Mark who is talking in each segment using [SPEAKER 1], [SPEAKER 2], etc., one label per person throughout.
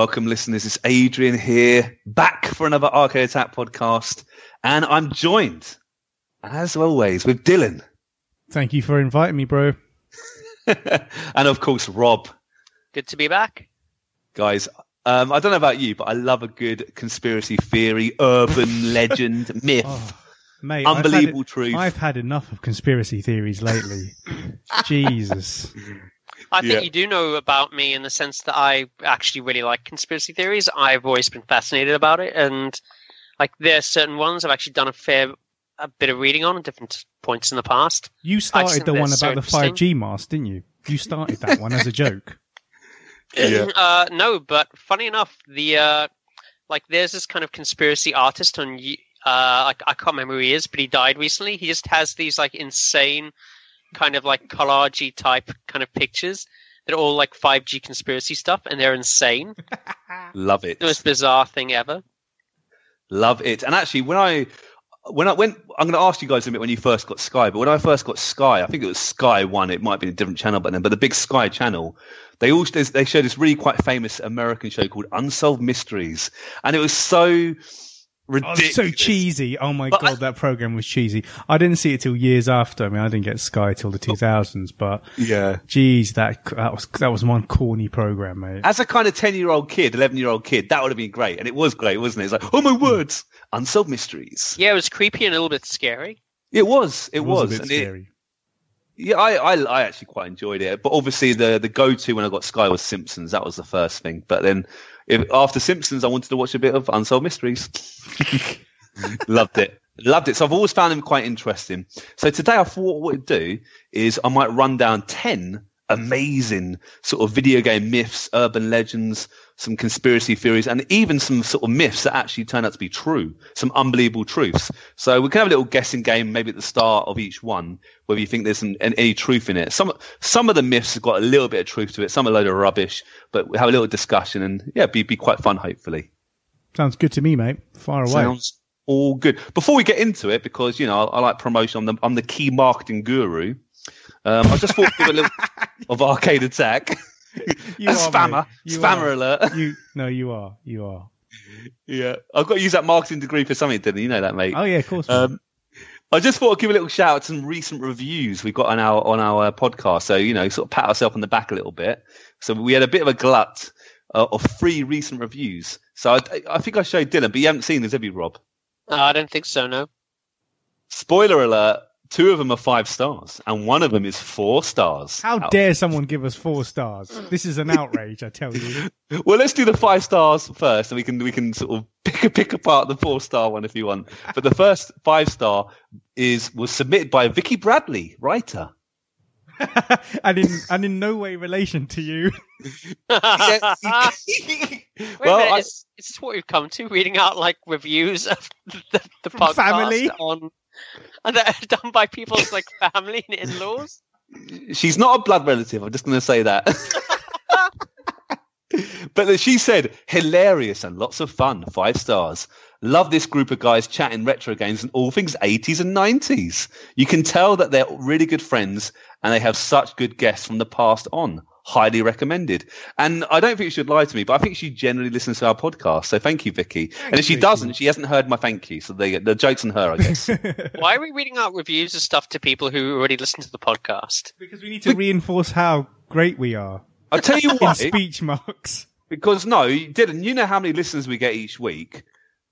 [SPEAKER 1] Welcome, listeners. It's Adrian here, back for another Arcade Attack podcast, and I'm joined, as always, with Dylan
[SPEAKER 2] Thank you for inviting me, bro.
[SPEAKER 1] and, of course, Rob.
[SPEAKER 3] Good to be back.
[SPEAKER 1] Guys, um, I don't know about you, but I love a good conspiracy theory, urban legend, myth,
[SPEAKER 2] Oh, mate,
[SPEAKER 1] unbelievable
[SPEAKER 2] I've had,
[SPEAKER 1] truth.
[SPEAKER 2] I've had enough of conspiracy theories lately. Jesus.
[SPEAKER 3] I think
[SPEAKER 1] Yeah.
[SPEAKER 3] you do know about me in the sense that I actually really like conspiracy theories. I've always been fascinated about it, and like there are certain ones I've actually done a fair a bit of reading on at different points in the past.
[SPEAKER 2] You started the
[SPEAKER 3] they're
[SPEAKER 2] one
[SPEAKER 3] so
[SPEAKER 2] about the 5G mast, didn't you? You started that one as a joke.
[SPEAKER 1] Yeah.
[SPEAKER 3] uh, no, but funny enough, the uh, like there's this kind of conspiracy artist on uh, like I can't remember who he is, but he died recently. He just has these like insane kind of like collagey type kind of pictures that are all like 5G conspiracy stuff, and they're insane.
[SPEAKER 1] love it.
[SPEAKER 3] The most bizarre thing ever.
[SPEAKER 1] Love it. And actually, when I when I went, I'm going to ask you guys a bit when you first got Sky. But when I first got Sky, I think it was Sky One. It might be a different channel, but then, but the big Sky channel, they all they showed this really quite famous American show called Unsolved Mysteries, and it was so
[SPEAKER 2] Oh, so cheesy. Oh my
[SPEAKER 1] But I-
[SPEAKER 2] god, that program was cheesy. I didn't see it till years after. I mean, I didn't get Sky till the 2000s, but
[SPEAKER 1] Yeah.
[SPEAKER 2] geez, that that was that was one corny program, mate.
[SPEAKER 1] As a kind of 10 year old kid, 11 year old kid, that would have been great. And it was great, wasn't it? It's like, oh my words, Unsolved Mysteries.
[SPEAKER 3] Yeah, it was creepy and a little bit scary.
[SPEAKER 1] It was. It, was.
[SPEAKER 2] a bit
[SPEAKER 1] And it-
[SPEAKER 2] scary.
[SPEAKER 1] Yeah, I, I I actually quite enjoyed it, but obviously the the go to when I got Sky was Simpsons. That was the first thing. But then, if, after Simpsons, I wanted to watch a bit of Unsolved Mysteries. Loved it, loved it. So I've always found them quite interesting. So today I thought what I'd do is I might run down ten amazing sort of video game myths, urban legends, some conspiracy theories, and even some sort of myths that actually turn out to be true. Some unbelievable truths. So we can have a little guessing game, maybe at the start of each one, whether you think there's some, an- any truth in it. Some some of the myths have got a little bit of truth to it. Some are a load of rubbish, but we have a little discussion, and yeah, be be quite fun, hopefully.
[SPEAKER 2] Sounds good to me, mate. Far away.
[SPEAKER 1] Sounds all good. Before we get into it, because you know I, I like promotion. I'm the I'm the key marketing guru. Um, I just thought give a little of arcade attack.
[SPEAKER 2] You
[SPEAKER 1] a
[SPEAKER 2] are,
[SPEAKER 1] spammer.
[SPEAKER 2] You
[SPEAKER 1] spammer
[SPEAKER 2] are.
[SPEAKER 1] alert.
[SPEAKER 2] You no, you are. You are.
[SPEAKER 1] yeah, I've got to use that marketing degree for something, didn't you? You know that, mate.
[SPEAKER 2] Oh yeah, of course.
[SPEAKER 1] Um, I just thought I'd give a little shout out to some recent reviews we got on our on our uh, podcast. So you know, sort of pat ourselves on the back a little bit. So we had a bit of a glut uh, of three recent reviews. So I, I think I showed Dylan, but you haven't seen this, have you, Rob?
[SPEAKER 3] Uh, I don't think so. No.
[SPEAKER 1] Spoiler alert: two of them are five stars, and one of them is four stars.
[SPEAKER 2] How
[SPEAKER 1] Out-
[SPEAKER 2] dare someone give us four stars? This is an outrage, I tell you.
[SPEAKER 1] Well, let's do the five stars first, and we can we can sort of pick a pick apart the four star one if you want. But the first five star is was submitted by Vicky Bradley, writer.
[SPEAKER 2] and in and in no way relation to you.
[SPEAKER 3] Wait
[SPEAKER 1] well,
[SPEAKER 3] a minute,
[SPEAKER 1] I-
[SPEAKER 3] is, is this what we've come to? Reading out like reviews of the, the podcast
[SPEAKER 2] family?
[SPEAKER 3] on and that are done by people's like family and in-laws.
[SPEAKER 1] she's not a blood relative. I'm just going to say that. but she said, hilarious and lots of fun. Five stars. Love this group of guys chatting retro games and all things 80s and 90s. You can tell that they're really good friends and they have such good guests from the past on. Highly recommended. And I don't think you should lie to me, but I think she generally listens to our podcast. So thank you, Vicky. and if she
[SPEAKER 2] Vicky.
[SPEAKER 1] doesn't, she hasn't heard my thank you. So they, the joke's on her, I guess.
[SPEAKER 3] Why are we reading out reviews of stuff to people who already listen to the podcast?
[SPEAKER 2] because we need to reinforce how great we are
[SPEAKER 1] I'll tell you what.
[SPEAKER 2] speech marks.
[SPEAKER 1] Because no, Dylan, you know how many listeners we get each week.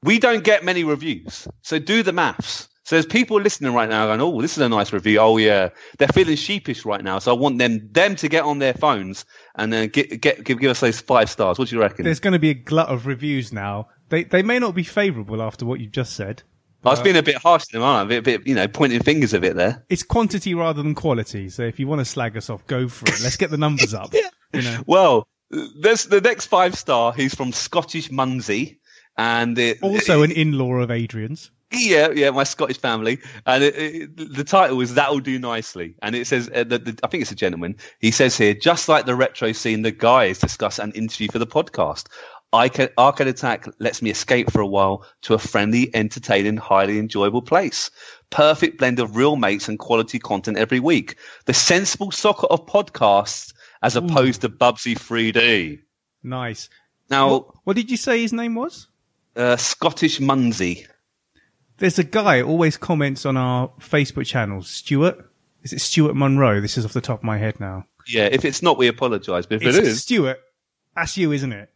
[SPEAKER 1] We don't get many reviews. So do the maths. So there's people listening right now going, "Oh, this is a nice review." Oh yeah, they're feeling sheepish right now. So I want them them to get on their phones and then get get give, give us those five stars. What do you reckon?
[SPEAKER 2] There's going to be a glut of reviews now. They they may not be favourable after what you've just said.
[SPEAKER 1] I was being a bit harsh to them, aren't I? A bit, bit, you know, pointing fingers a bit there.
[SPEAKER 2] It's quantity rather than quality. So if you want to slag us off, go for it. Let's get the numbers up. You know,
[SPEAKER 1] Well, There's the next five star. He's from Scottish Munsey, and it,
[SPEAKER 2] Also an in-law of Adrian's.
[SPEAKER 1] Yeah, yeah, my Scottish family, and it, it, the title is "That'll Do Nicely," and it says uh, that the, I think it's a gentleman. He says here, just like the retro scene, the guys discuss an interview for the podcast. I can, Arcade Attack lets me escape for a while to a friendly, entertaining, highly enjoyable place. Perfect blend of real mates and quality content every week. The sensible soccer of podcasts as opposed to Bubsy 3D.
[SPEAKER 2] Nice.
[SPEAKER 1] Now,
[SPEAKER 2] What, what did you say his name was?
[SPEAKER 1] uh, Scottish Munsey.
[SPEAKER 2] There's a guy who always comments on our Facebook channel. Stuart. Is it Stuart Monroe? This is off the top of my head now.
[SPEAKER 1] Yeah, if it's not, we apologise. But if
[SPEAKER 2] It's
[SPEAKER 1] it is,
[SPEAKER 2] Stuart. That's you, isn't it?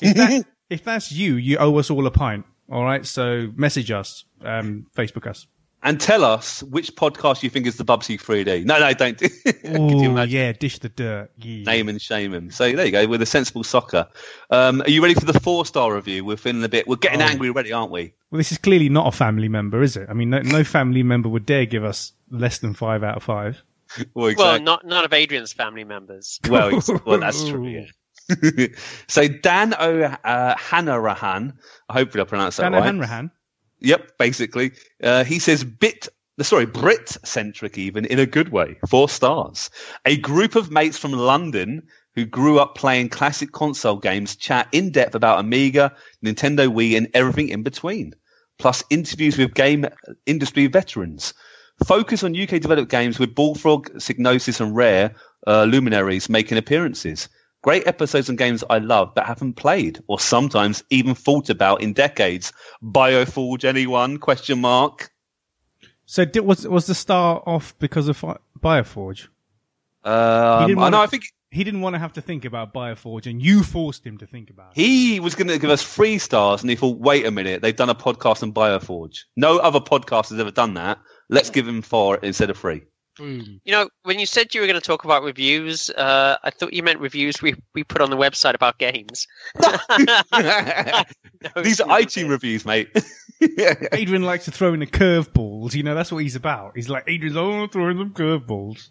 [SPEAKER 2] If, that, if that's you, you owe us all a pint. All right. So message us, um, Facebook us.
[SPEAKER 1] And tell us which podcast you think is the Bubsy 3D. No, no, don't. Could you
[SPEAKER 2] Oh yeah, dish the dirt. Yeah.
[SPEAKER 1] Name and shame him. So there you go, with a sensible soccer. Um, are you ready for the four star review? We're feeling a bit, we're getting
[SPEAKER 2] Oh.
[SPEAKER 1] angry already, aren't we?
[SPEAKER 2] Well, this is clearly not a family member, is it? I mean, no, no family member would dare give us less than five out of five.
[SPEAKER 1] Well,
[SPEAKER 3] Well, not none of Adrian's family members.
[SPEAKER 1] Well, well, that's true. Yeah. so Dan O uh, Hanarahan, hopefully I pronounced that
[SPEAKER 2] Dano
[SPEAKER 1] right.
[SPEAKER 2] Hanrahan.
[SPEAKER 1] Yep, basically. Uh, he says bit, sorry, Brit centric even in a good way. Four stars. A group of mates from London who grew up playing classic console games chat in depth about Amiga, Nintendo Wii, and everything in between. Plus interviews with game industry veterans. Focus on UK developed games with Bullfrog, Psygnosis, and Rare uh, luminaries making appearances. Great episodes and games I love but haven't played, or sometimes even thought about in decades. Bioforge, anyone? Question mark.
[SPEAKER 2] So did, was was the star off because of Fi- Bioforge?
[SPEAKER 1] Um,
[SPEAKER 2] didn't
[SPEAKER 1] I
[SPEAKER 2] wanna-.
[SPEAKER 1] I think
[SPEAKER 2] He didn't want to have to think about Bioforge, and you forced him to think about it.
[SPEAKER 1] he was going to give us three stars, and he thought, "Wait a minute, they've done a podcast on Bioforge. No other podcast has ever done that. Let's give him four instead of three."
[SPEAKER 2] Boom.
[SPEAKER 3] You know, when you said you were going to talk about reviews, uh, I thought you meant reviews we, we put on the website about games. No,
[SPEAKER 1] These are iTunes
[SPEAKER 3] didn't.
[SPEAKER 1] reviews, mate.
[SPEAKER 2] Adrian likes to throw in the curveballs. You know, that's what he's about. He's like, Adrian's, oh, I'm throwing some curveballs.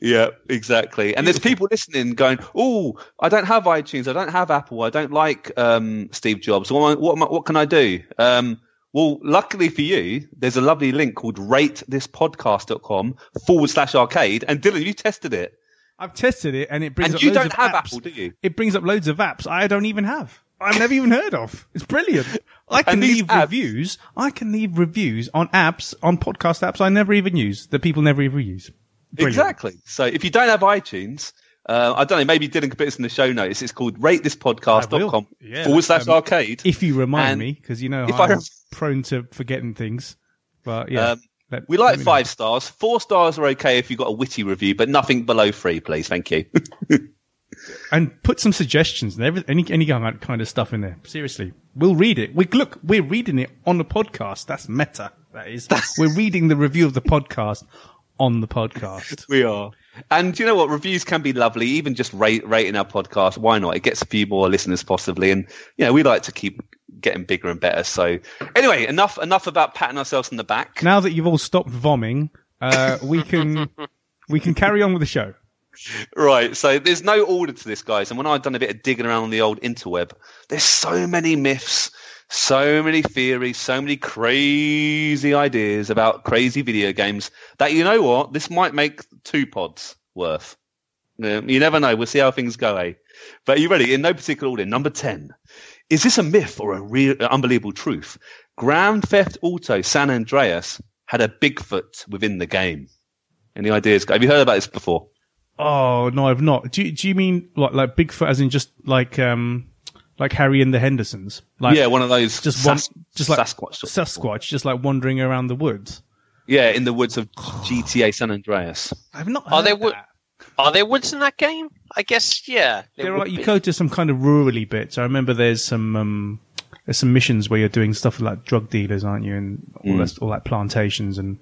[SPEAKER 1] Yeah, exactly. And there's people listening going, "Oh, I don't have iTunes. I don't have Apple. I don't like um, Steve Jobs. What, am I- what, am I- what can I do?" Um, well, luckily for you, there's a lovely link called ratethispodcast.com forward slash arcade. And Dylan, you tested it.
[SPEAKER 2] I've tested it, and it brings
[SPEAKER 1] And
[SPEAKER 2] up
[SPEAKER 1] you
[SPEAKER 2] loads
[SPEAKER 1] don't
[SPEAKER 2] of
[SPEAKER 1] have
[SPEAKER 2] apps.
[SPEAKER 1] Apple, do you?
[SPEAKER 2] It brings up loads of apps I don't even have. I've never even heard of. It's brilliant. I can leave
[SPEAKER 1] apps-
[SPEAKER 2] reviews. I can leave reviews on apps, on podcast apps I never even use, that people never even use. Brilliant.
[SPEAKER 1] Exactly. So if you don't have iTunes, uh, I don't know, maybe Dylan could put this in the show notes. It's called ratethispodcast.com.
[SPEAKER 2] Yeah,
[SPEAKER 1] forward slash
[SPEAKER 2] um,
[SPEAKER 1] arcade.
[SPEAKER 2] If you remind
[SPEAKER 1] And
[SPEAKER 2] me, because you know
[SPEAKER 1] if
[SPEAKER 2] I'm
[SPEAKER 1] I-
[SPEAKER 2] prone to forgetting things. But yeah,
[SPEAKER 1] Um,
[SPEAKER 2] let-
[SPEAKER 1] we like
[SPEAKER 2] me know.
[SPEAKER 1] five stars. Four stars are okay if you've got a witty review, but nothing below three, please. Thank you.
[SPEAKER 2] and put some suggestions and every, any any kind of stuff in there. Seriously, we'll read it. We look, we're reading it on the podcast. That's meta. That is. we're reading the review of the podcast on the podcast.
[SPEAKER 1] We are. And you know what? Reviews can be lovely, even just rate, rating our podcast. Why not? It gets a few more listeners possibly. And, you know, we like to keep getting bigger and better. So anyway, enough, enough about patting ourselves on the back.
[SPEAKER 2] Now that you've all stopped vomiting, uh, we can we can carry on with the show.
[SPEAKER 1] Right. So there's no order to this, guys. And when I've done a bit of digging around on the old interweb, there's so many myths, so many theories, so many crazy ideas about crazy video games that you know what? This might make two pods worth. You never know. We'll see how things go, eh? But you ready? In no particular order. Number 10. Is this a myth or a real, unbelievable truth? Grand Theft Auto San Andreas had a Bigfoot within the game. Any ideas? Have you heard about this before?
[SPEAKER 2] Oh no, I've not. Do you, do you mean like like Bigfoot, as in just like um like Harry and the Hendersons? Like
[SPEAKER 1] yeah, one of those
[SPEAKER 2] just one, just like
[SPEAKER 1] Sasquatch. sort of
[SPEAKER 2] Sasquatch, just like wandering around the woods.
[SPEAKER 1] Yeah, in the woods of GTA San Andreas.
[SPEAKER 2] I've not.
[SPEAKER 3] Are
[SPEAKER 2] heard
[SPEAKER 3] there wo-
[SPEAKER 2] that.
[SPEAKER 3] Are there woods in that game? I guess yeah.
[SPEAKER 2] There
[SPEAKER 3] would
[SPEAKER 2] are, you go to some kind of rurally bits. I remember there's some um, there's some missions where you're doing stuff with like drug dealers, aren't you? And all
[SPEAKER 1] Mm.
[SPEAKER 2] that all that plantations and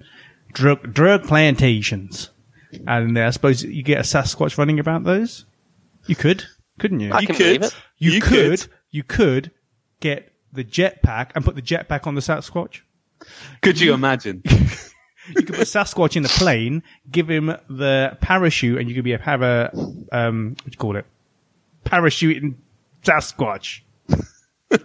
[SPEAKER 2] drug drug plantations. And uh, I suppose you get a Sasquatch running about those. You could, couldn't you?
[SPEAKER 3] I
[SPEAKER 1] You
[SPEAKER 3] can
[SPEAKER 1] could.
[SPEAKER 3] believe it.
[SPEAKER 2] You,
[SPEAKER 1] You
[SPEAKER 2] could,
[SPEAKER 1] could.
[SPEAKER 2] you could get the jetpack and put the jetpack on the Sasquatch.
[SPEAKER 1] Could you imagine?
[SPEAKER 2] You could put Sasquatch in the plane, give him the parachute, and you could be a have a um what do you call it? parachuting Sasquatch.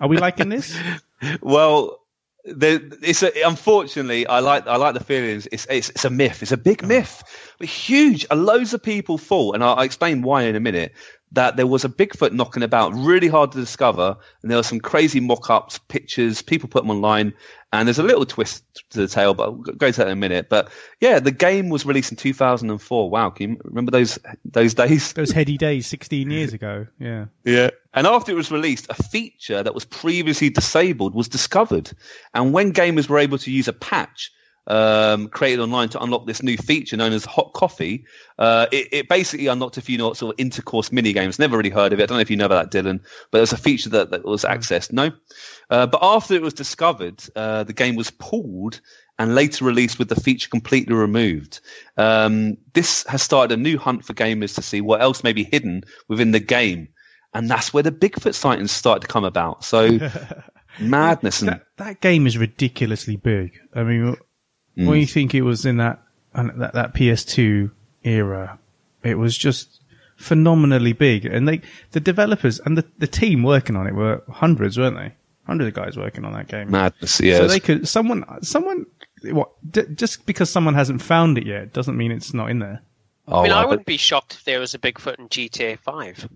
[SPEAKER 2] Are we liking this?
[SPEAKER 1] Well, there, it's a, unfortunately, I like I like the feelings. It's, it's it's a myth. It's a big myth, but huge. Loads of people fall, and I'll, I'll explain why in a minute. That there was a Bigfoot knocking about, really hard to discover, and there were some crazy mock-ups, pictures. People put them online, and there's a little twist to the tale, but I'll go to that in a minute. But yeah, the game was released in 2004. Wow, can you remember those those days?
[SPEAKER 2] Those heady days 16 years ago. Yeah.
[SPEAKER 1] Yeah. And after it was released, a feature that was previously disabled was discovered. And when gamers were able to use a patch um, created online to unlock this new feature known as Hot Coffee, uh, it, it basically unlocked a few sort of intercourse mini games. Never really heard of it. I don't know if you know about that, Dylan, but there's a feature that, that was accessed. No. Uh, but after it was discovered, uh, the game was pulled and later released with the feature completely removed. Um, this has started a new hunt for gamers to see what else may be hidden within the game. And that's where the Bigfoot sightings started to come about. So madness and
[SPEAKER 2] That, that game is ridiculously big. I mean, when you think it was in that, uh, that, that PS2 era, it was just phenomenally big. And they, the developers and the, the team working on it were hundreds, weren't they? Hundreds of guys working on that game.
[SPEAKER 1] madness. Yeah.
[SPEAKER 2] So they could, someone, someone, what, d- just because someone hasn't found it yet doesn't mean it's not in there.
[SPEAKER 1] oh,
[SPEAKER 3] I mean, I
[SPEAKER 1] wow,
[SPEAKER 3] wouldn't be shocked if there was a Bigfoot in GTA 5.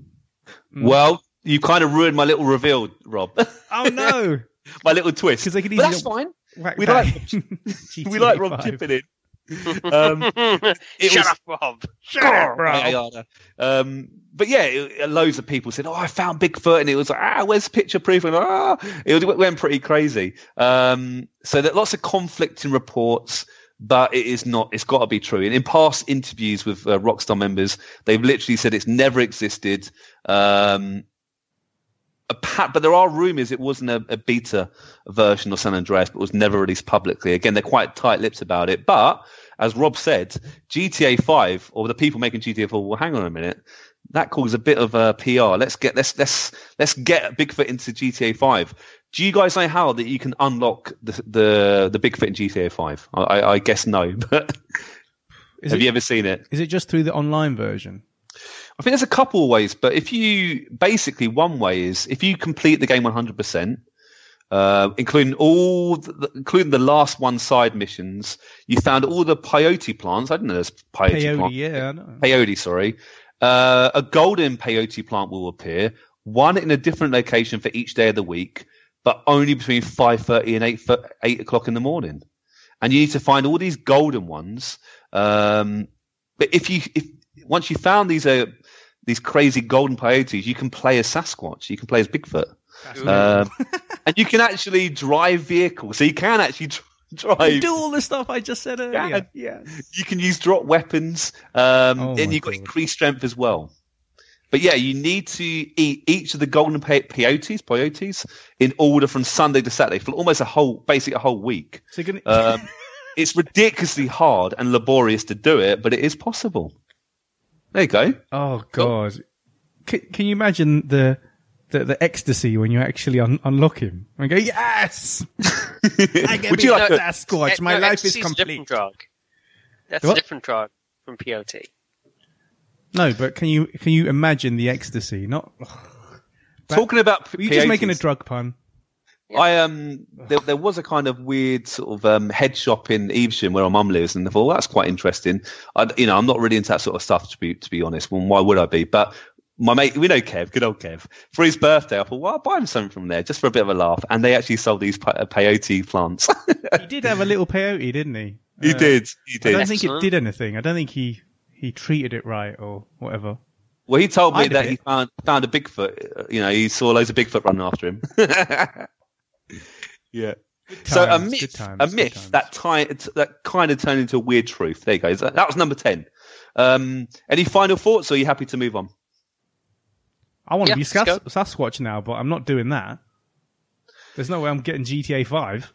[SPEAKER 1] well, you kind of ruined my little reveal, Rob.
[SPEAKER 2] Oh no!
[SPEAKER 1] my little twist.
[SPEAKER 2] Because they could
[SPEAKER 1] But that's fine.
[SPEAKER 2] Whack
[SPEAKER 1] We
[SPEAKER 2] that
[SPEAKER 1] like- We like Rob
[SPEAKER 2] 5.
[SPEAKER 1] chipping in. Um, it
[SPEAKER 3] Shut
[SPEAKER 1] was-
[SPEAKER 3] up, Rob.
[SPEAKER 2] Shut up, bro.
[SPEAKER 1] Yeah, yeah, yeah. Um, but yeah, it, loads of people said, "Oh, I found Bigfoot," and it was like, "Ah, where's picture proof?" And ah, it went pretty crazy. Um, so that lots of conflicting reports, but it is not. It's got to be true. And in past interviews with uh, Rockstar members, they've literally said it's never existed. Um, a pat, but there are rumors it wasn't a, a beta version of San Andreas, but was never released publicly. Again, they're quite tight-lipped about it. But as Rob said, GTA 5 or the people making GTA 4, well, hang on a minute, that caused a bit of a PR. Let's get let's let's let's get Bigfoot into GTA 5. Do you guys know how that you can unlock the the, the Bigfoot in GTA 5? I, I, guess no, but have
[SPEAKER 2] it,
[SPEAKER 1] you ever seen it?
[SPEAKER 2] is it just through the online version?
[SPEAKER 1] I think there's a couple of ways, but if you basically one way is if you complete the game 100%, uh, including all, the, including the last one side missions, you found all the peyote plants. I didn't know there's peyote,
[SPEAKER 2] Peyote,
[SPEAKER 1] plants.
[SPEAKER 2] yeah, I know.
[SPEAKER 1] Peyote, sorry. Uh, a golden peyote plant will appear, one in a different location for each day of the week, but only between 5.30 and 8, 8 o'clock in the morning. And you need to find all these golden ones. Um, but if you, if once you found these, uh, these crazy golden peyotes, you can play as Sasquatch. You can play as Bigfoot. Um, and you can actually drive vehicles. So you can actually dr- drive.
[SPEAKER 2] Do all the stuff I just said earlier. Yeah.
[SPEAKER 1] You can use drop weapons, um,
[SPEAKER 2] Oh
[SPEAKER 1] and you've got
[SPEAKER 2] God.
[SPEAKER 1] increased strength as well. But yeah, you need to eat each of the golden peyotes, peyotes, in order from Sunday to Saturday for almost a whole, basically a whole week.
[SPEAKER 2] So you're gonna,
[SPEAKER 1] Um, it's ridiculously hard and laborious to do it, but it is possible. There you go.
[SPEAKER 2] oh god, can, can you imagine the, the the ecstasy when you actually un- unlock him and go, yes, I can
[SPEAKER 1] Would
[SPEAKER 2] be
[SPEAKER 1] you like
[SPEAKER 2] a
[SPEAKER 1] to-
[SPEAKER 2] My
[SPEAKER 3] No,
[SPEAKER 2] life is
[SPEAKER 3] ecstasy's a
[SPEAKER 2] complete.
[SPEAKER 3] drug. That's
[SPEAKER 2] What?
[SPEAKER 3] a different drug from POT.
[SPEAKER 2] No, but can you can you imagine the ecstasy? Not.
[SPEAKER 1] Talking about
[SPEAKER 2] Were you just making a drug pun?
[SPEAKER 1] I um there, there was a kind of weird sort of um head shop in Evesham where my mum lives, and I thought well, that's quite interesting. I you know I'm not really into that sort of stuff to be to be honest. Well, why would I be? But my mate, we know Kev, good old Kev. For his birthday, I thought, well, I'll buy him something from there just for a bit of a laugh. And they actually sold these pe- peyote plants.
[SPEAKER 2] He did have a little peyote, didn't he?
[SPEAKER 1] he
[SPEAKER 2] Uh,
[SPEAKER 1] did, he did.
[SPEAKER 2] I don't think it did anything. I don't think he he treated it right or whatever.
[SPEAKER 1] Well, he told me
[SPEAKER 2] I'd
[SPEAKER 1] that he found found a Bigfoot. uh, You know, he saw loads of Bigfoot running after him. yeah. so a myth,
[SPEAKER 2] times,
[SPEAKER 1] a myth that ti- that kind of turned into a weird truth. There you go. That, that was number ten. Um, any final thoughts, or are you happy to move on?
[SPEAKER 2] I want
[SPEAKER 3] Yeah,
[SPEAKER 2] to be
[SPEAKER 3] let's
[SPEAKER 2] Sas- Sasquatch now, but I'm not doing that. There's no way I'm getting GTA Five.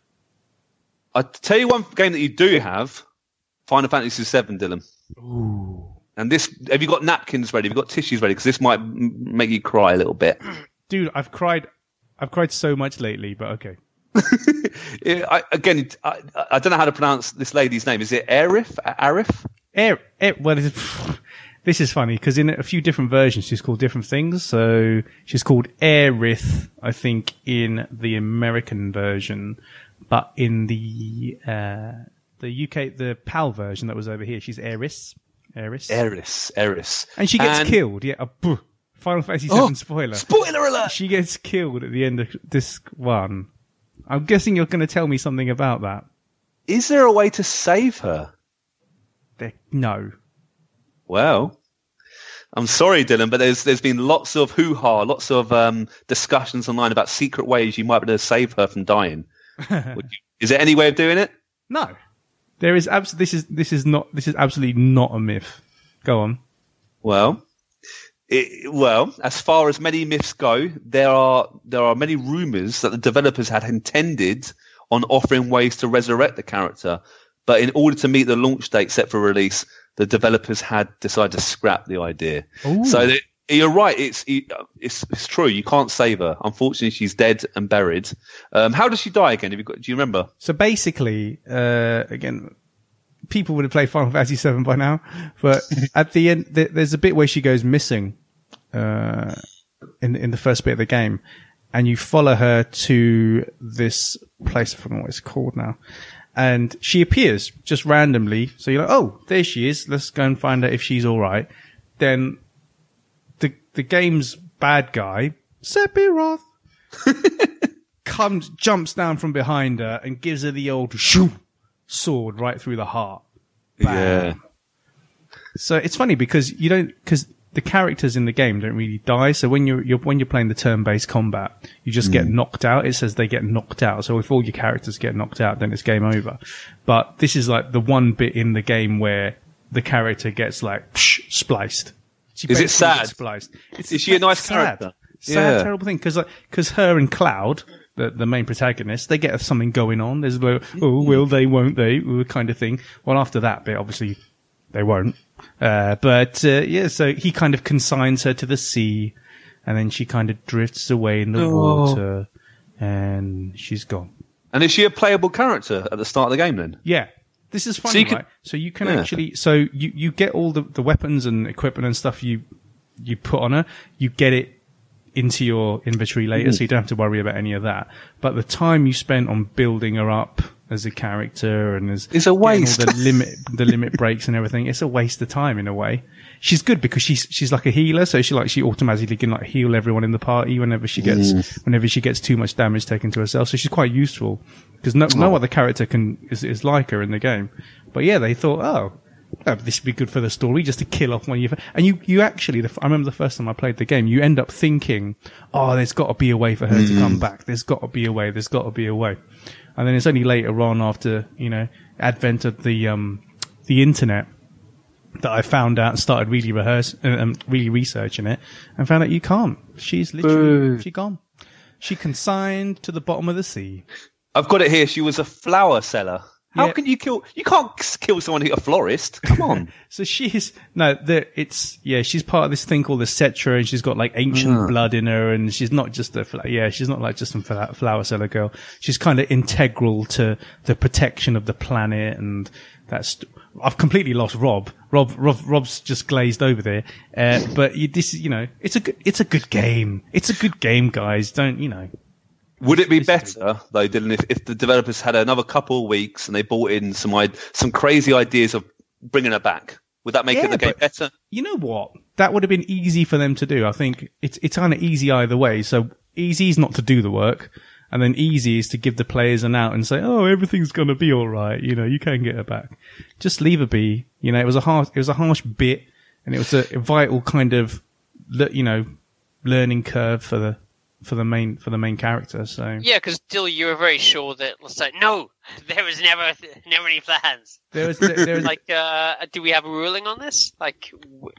[SPEAKER 1] I tell you one game that you do have: Final Fantasy VII, Dylan.
[SPEAKER 2] Ooh.
[SPEAKER 1] And this, have you got napkins ready? Have you got tissues ready? Because this might m- make you cry a little bit.
[SPEAKER 2] Dude, I've cried. I've cried so much lately, but okay.
[SPEAKER 1] I, again, I, I don't know how to pronounce this lady's name. Is it Arif? Arif?
[SPEAKER 2] Air, air, it? This is funny because in a few different versions, she's called different things. So she's called Aerith, I think, in the American version, but in the uh, the UK, the PAL version that was over here, she's Aeris. Aeris.
[SPEAKER 1] Aeris, Aeris.
[SPEAKER 2] and she gets
[SPEAKER 1] And-
[SPEAKER 2] killed. Yeah. Uh, Final Fantasy VII
[SPEAKER 1] Oh,
[SPEAKER 2] spoiler.
[SPEAKER 1] Spoiler alert!
[SPEAKER 2] She gets killed at the end of disc one. I'm guessing you're going to tell me something about that.
[SPEAKER 1] Is there a way to save her?
[SPEAKER 2] There- No.
[SPEAKER 1] Well, I'm sorry, Dylan, but there's there's been lots of hoo ha, lots of um, discussions online about secret ways you might be able to save her from dying. You- is there any way of doing it?
[SPEAKER 2] No. There is abs- this is this is not this is absolutely not a myth. Go on.
[SPEAKER 1] Well, it, well, as far as many myths go, there are there are many rumors that the developers had intended on offering ways to resurrect the character, but in order to meet the launch date set for release, the developers had decided to scrap the idea.
[SPEAKER 2] Ooh.
[SPEAKER 1] So that, you're right; it's it's it's true. You can't save her. Unfortunately, she's dead and buried. Um, how does she die again? Have you got? Do you remember?
[SPEAKER 2] So basically, uh, again, people would have played Final Fantasy VII by now, but at the end, th- there's a bit where she goes missing, uh, in, in the first bit of the game. And you follow her to this place. I forgot what it's called now. And she appears just randomly. So you're like, oh, there she is. Let's go and find out if she's all right. Then the, the game's bad guy, Sephiroth, comes, jumps down from behind her and gives her the old shoo sword right through the heart. Bam. So it's funny because you don't because the characters in the game don't really die. So when you're, you're when you're playing the turn-based combat, you just get hmm. knocked out. It says they get knocked out. So if all your characters get knocked out, then it's game over. But this is like the one bit in the game where the character gets like psh, spliced. She
[SPEAKER 1] Is it sad?
[SPEAKER 2] Spliced. It's,
[SPEAKER 1] Is she a nice
[SPEAKER 2] sad.
[SPEAKER 1] character?
[SPEAKER 2] Sad,
[SPEAKER 1] Yeah.
[SPEAKER 2] terrible thing because because her and Cloud. The, the main protagonist, they get something going on. There's a oh, will they, won't they, kind of thing. Well, after that bit, obviously, they won't. Uh, but uh, yeah, so he kind of consigns her to the sea, and then she kind of drifts away in the
[SPEAKER 1] Oh.
[SPEAKER 2] water, and she's gone.
[SPEAKER 1] And is she a playable character at the start of the game? Then
[SPEAKER 2] Yeah. This is funny,
[SPEAKER 1] you can-
[SPEAKER 2] right? So you can
[SPEAKER 1] Yeah.
[SPEAKER 2] actually, so you, you get all the, the weapons and equipment and stuff you, you put on her, you get it into your inventory later,
[SPEAKER 1] Mm.
[SPEAKER 2] so you don't have to worry about any of that. But the time you spent on building her up as a character and as
[SPEAKER 1] It's a waste.
[SPEAKER 2] the limit, the limit breaks and everything, it's a waste of time in a way. She's good because she's she's like a healer, so she like she automatically can like heal everyone in the party whenever she gets
[SPEAKER 1] Mm.
[SPEAKER 2] whenever she gets too much damage taken to herself. So she's quite useful because no no other character can is, is like her in the game. But yeah, they thought, oh, oh, this would be good for the story, just to kill off one of your. And you you actually, the, I remember the first time I played the game, you end up thinking, oh, there's got to be a way for her to come back. There's got to be a way. There's got to be a way. And then it's only later on, after you know, advent of the um the internet, that I found out and started really rehearse, uh, um, really researching it, and found out you can't. She's literally
[SPEAKER 1] Boo.
[SPEAKER 2] she gone. She consigned to the bottom of the sea.
[SPEAKER 1] I've got it here. She was a flower seller. How
[SPEAKER 2] Yeah.
[SPEAKER 1] can you kill? You can't kill someone who's a florist. Come on.
[SPEAKER 2] So she's no, the, it's yeah, she's part of this thing called the Cetra, and she's got like ancient
[SPEAKER 1] Ah.
[SPEAKER 2] blood in her, and she's not just a yeah, she's not like just some flower seller girl. She's kind of integral to the protection of the planet, and that's. I've completely lost Rob. Rob, Rob, Rob's just glazed over there. Uh, but you, this is, you know, it's a good, it's a good game. It's a good game, guys. Don't you know?
[SPEAKER 1] Would it be better though, Dylan, if, if the developers had another couple of weeks and they brought in some some crazy ideas of bringing her back? Would that make
[SPEAKER 2] Yeah,
[SPEAKER 1] it the game better?
[SPEAKER 2] You know what? That would have been easy for them to do. I think it's it's kind of easy either way. So easy is not to do the work, and then easy is to give the players an out and say, "Oh, everything's gonna be all right." You know, you can get her back. Just leave her be. You know, it was a harsh, it was a harsh bit, and it was a, vital kind of, you know, learning curve for the for the main for the main character. So
[SPEAKER 3] Yeah, because Dill, you were very sure that let's say no, there was never never any plans.
[SPEAKER 2] there was there, there was
[SPEAKER 3] Like, uh, do we have a ruling on this? Like, w-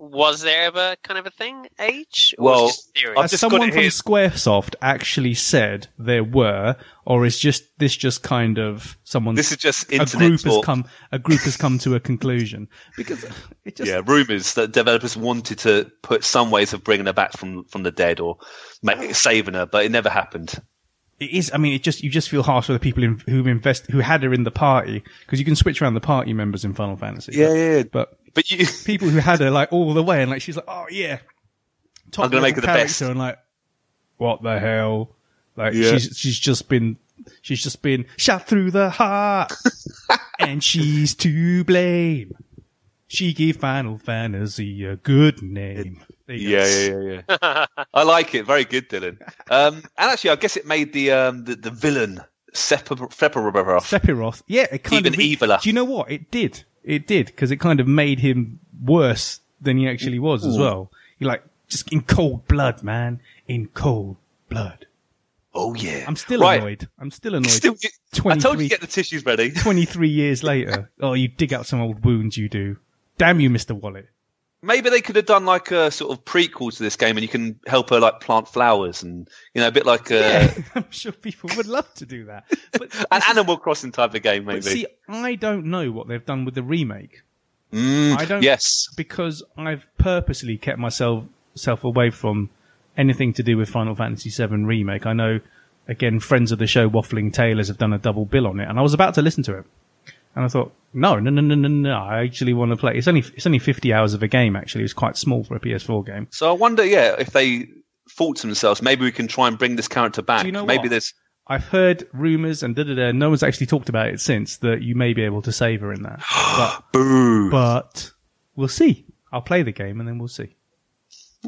[SPEAKER 3] was there ever kind of a thing? Age? Or
[SPEAKER 1] Well,
[SPEAKER 3] just theory?
[SPEAKER 1] I've
[SPEAKER 2] Has
[SPEAKER 1] just
[SPEAKER 2] someone from
[SPEAKER 1] here.
[SPEAKER 2] Squaresoft actually said there were, or is just this just kind of someone?
[SPEAKER 1] This is just
[SPEAKER 2] a
[SPEAKER 1] internet
[SPEAKER 2] group has come. A group has come to a conclusion because it just
[SPEAKER 1] yeah, rumors that developers wanted to put some ways of bringing her back from from the dead or ma- saving her, but it never happened.
[SPEAKER 2] it is. I mean, it just you just feel harsh for the people in, who invest who had her in the party because you can switch around the party members in Final Fantasy.
[SPEAKER 1] Yeah,
[SPEAKER 2] but,
[SPEAKER 1] yeah.
[SPEAKER 2] But
[SPEAKER 1] But you,
[SPEAKER 2] people who had her like all the way, and like she's like, oh yeah, top
[SPEAKER 1] I'm gonna make her the best.
[SPEAKER 2] and like, what the hell? Like
[SPEAKER 1] Yeah.
[SPEAKER 2] she's she's just been she's just been shot through the heart, and she's to blame. She gave Final Fantasy a good name. Go.
[SPEAKER 1] yeah, yeah, yeah, yeah. I like it. Very good, Dylan. Um, and actually, I guess it made the um, the, the villain Sephiroth. Sephiroth.
[SPEAKER 2] Sephiroth. Yeah, it kind
[SPEAKER 1] Even
[SPEAKER 2] of. re-
[SPEAKER 1] eviler.
[SPEAKER 2] Do you know what it did? It did because it kind of made him worse than he actually was as well. You're like just in cold blood, man. In cold blood.
[SPEAKER 1] Oh yeah.
[SPEAKER 2] I'm still
[SPEAKER 1] right.
[SPEAKER 2] annoyed. I'm still annoyed.
[SPEAKER 1] Still, I told you to get the tissues ready.
[SPEAKER 2] 23 years later. Oh, you dig out some old wounds, you do. Damn you, Mr. Wallet.
[SPEAKER 1] Maybe they could have done like a sort of prequel to this game, and you can help her like plant flowers, and you know, a bit like uh,
[SPEAKER 2] Yeah, I'm sure people would love to do that. But,
[SPEAKER 1] an
[SPEAKER 2] this is-
[SPEAKER 1] Animal Crossing type of game, maybe.
[SPEAKER 2] but see, I don't know what they've done with the remake.
[SPEAKER 1] Mm,
[SPEAKER 2] I don't-
[SPEAKER 1] Yes.
[SPEAKER 2] because I've purposely kept myself self away from anything to do with Final Fantasy VII remake. I know, again, friends of the show, Waffling Taylors, have done a double bill on it, and I was about to listen to it, and I thought, no, no, no, no, no, no, I actually want to play. It's only it's only fifty hours of a game. Actually, it's quite small for a PS4 game.
[SPEAKER 1] So I wonder, yeah, if they thought to themselves, maybe we can try and bring this character back.
[SPEAKER 2] Do you know
[SPEAKER 1] maybe
[SPEAKER 2] what?
[SPEAKER 1] there's
[SPEAKER 2] I've heard rumours and da da da. No one's actually talked about it since that you may be able to save her in that, but
[SPEAKER 1] boo.
[SPEAKER 2] but we'll see. I'll play the game and then we'll see.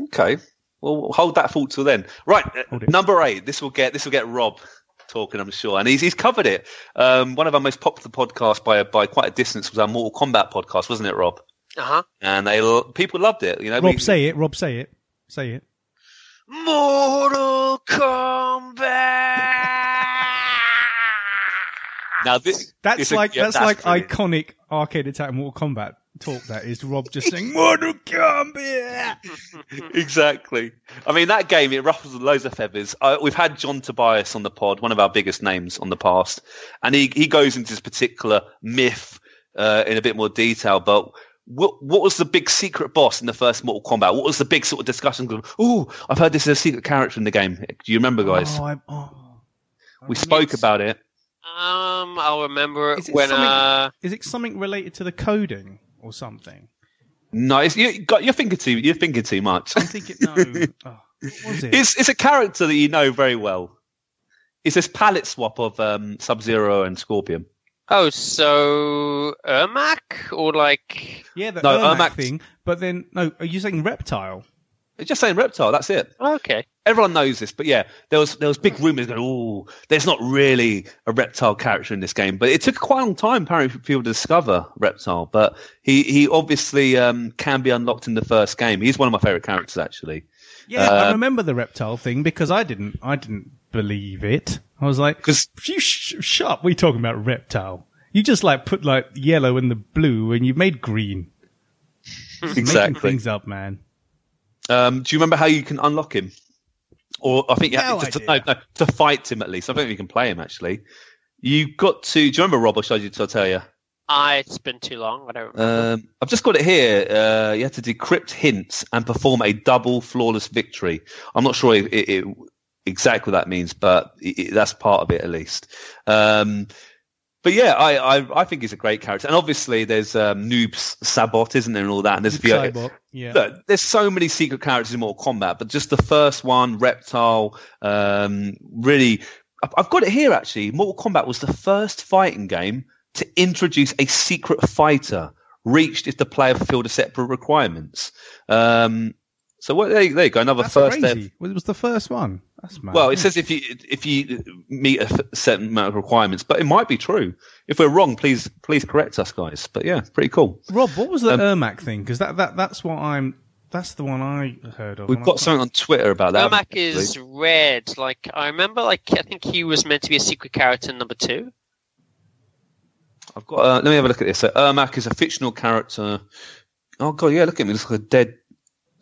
[SPEAKER 1] Okay. Well, we'll hold that thought till then. Right, number eight. This will get this will get Rob talking, I'm sure, and he's he's covered it. Um, one of our most popular podcasts by by quite a distance was our Mortal Kombat podcast, wasn't it, Rob?
[SPEAKER 3] Uh huh.
[SPEAKER 1] And they people loved it. You know,
[SPEAKER 2] Rob,
[SPEAKER 1] we-
[SPEAKER 2] say it. Rob, say it. Say it.
[SPEAKER 3] Mortal Kombat.
[SPEAKER 1] now this
[SPEAKER 2] That's
[SPEAKER 1] it's a-
[SPEAKER 2] like
[SPEAKER 1] yeah,
[SPEAKER 2] that's, like
[SPEAKER 1] brilliant.
[SPEAKER 2] iconic arcade attack Mortal Kombat talk. That is Rob just saying Mortal Kombat.
[SPEAKER 1] exactly. I mean, that game it ruffles loads of feathers. Uh, we've had John Tobias on the pod, one of our biggest names on the past, and he he goes into this particular myth uh, in a bit more detail. But what what was the big secret boss in the first Mortal Kombat? What was the big sort of discussion? Oh, I've heard this is a secret character in the game. Do you remember, guys?
[SPEAKER 2] Oh, I'm, oh.
[SPEAKER 1] we spoke about it.
[SPEAKER 3] Um, I'll remember it
[SPEAKER 2] it
[SPEAKER 3] when uh,
[SPEAKER 2] Is it something related to the coding or something?
[SPEAKER 1] No, it's, you got you're thinking too you're thinking too much.
[SPEAKER 2] I'm thinking no. Oh, what was it?
[SPEAKER 1] It's it's a character that you know very well. It's this palette swap of um, Sub Zero and Scorpion.
[SPEAKER 3] oh, so Ermac or like
[SPEAKER 2] yeah, the
[SPEAKER 1] No,
[SPEAKER 2] Ermac
[SPEAKER 1] Ermac-
[SPEAKER 2] thing. But then no, are you saying reptile?
[SPEAKER 1] It's just saying reptile. That's it.
[SPEAKER 3] okay.
[SPEAKER 1] Everyone knows this, but yeah, there was there was big rumors going. Oh, there's not really a reptile character in this game, but it took quite a long time apparently for people to discover reptile. But he he obviously um, can be unlocked in the first game. He's one of my favorite characters actually.
[SPEAKER 2] Yeah, I
[SPEAKER 1] Uh,
[SPEAKER 2] remember the reptile thing because I didn't. I didn't believe it. I was like,
[SPEAKER 1] 'Cause-
[SPEAKER 2] you sh- shut up. We talking about reptile? You just like put like yellow in the blue and you made green. Making
[SPEAKER 1] Exactly.
[SPEAKER 2] things up, man.
[SPEAKER 1] Um, do you remember how you can unlock him? Or I think you have
[SPEAKER 2] No
[SPEAKER 1] to, no, no, to fight him at least. I don't think you can play him actually. You got to. Do you remember Rob? Or shall I shall I tell you?
[SPEAKER 3] I it's been too long. I don't remember.
[SPEAKER 1] Um, I've just got it here. Uh, you have to decrypt hints and perform a double flawless victory. I'm not sure it, it, it, exactly what that means, but it, it- that's part of it at least. Um, but yeah, I, I I think he's a great character, and obviously there's um, Noob Saibot, isn't there, and all that. And there's
[SPEAKER 2] Cybot, yeah.
[SPEAKER 1] Look, there's so many secret characters in Mortal Kombat, but just the first one, Reptile, um, really, I've- got it here actually. Mortal Kombat was the first fighting game to introduce a secret fighter reached if the player fulfilled a separate requirements. Um, so what, there, you- there you go, another
[SPEAKER 2] That's
[SPEAKER 1] first
[SPEAKER 2] crazy. It was the first one. That's mad.
[SPEAKER 1] Well, it says if you if you meet a f- certain amount of requirements, but it might be true. If we're wrong, please please correct us, guys. But yeah, pretty cool.
[SPEAKER 2] Rob, what was the
[SPEAKER 1] um,
[SPEAKER 2] Ermac thing? Because that, that that's what I'm. That's the one I heard of.
[SPEAKER 1] We've got something on Twitter about that.
[SPEAKER 3] Ermac is red. Like I remember, like I think he was meant to be a secret character in number two.
[SPEAKER 1] I've got. Uh, let me have a look at this. So Ermac is a fictional character. Oh god, yeah, look at me. Looks like a dead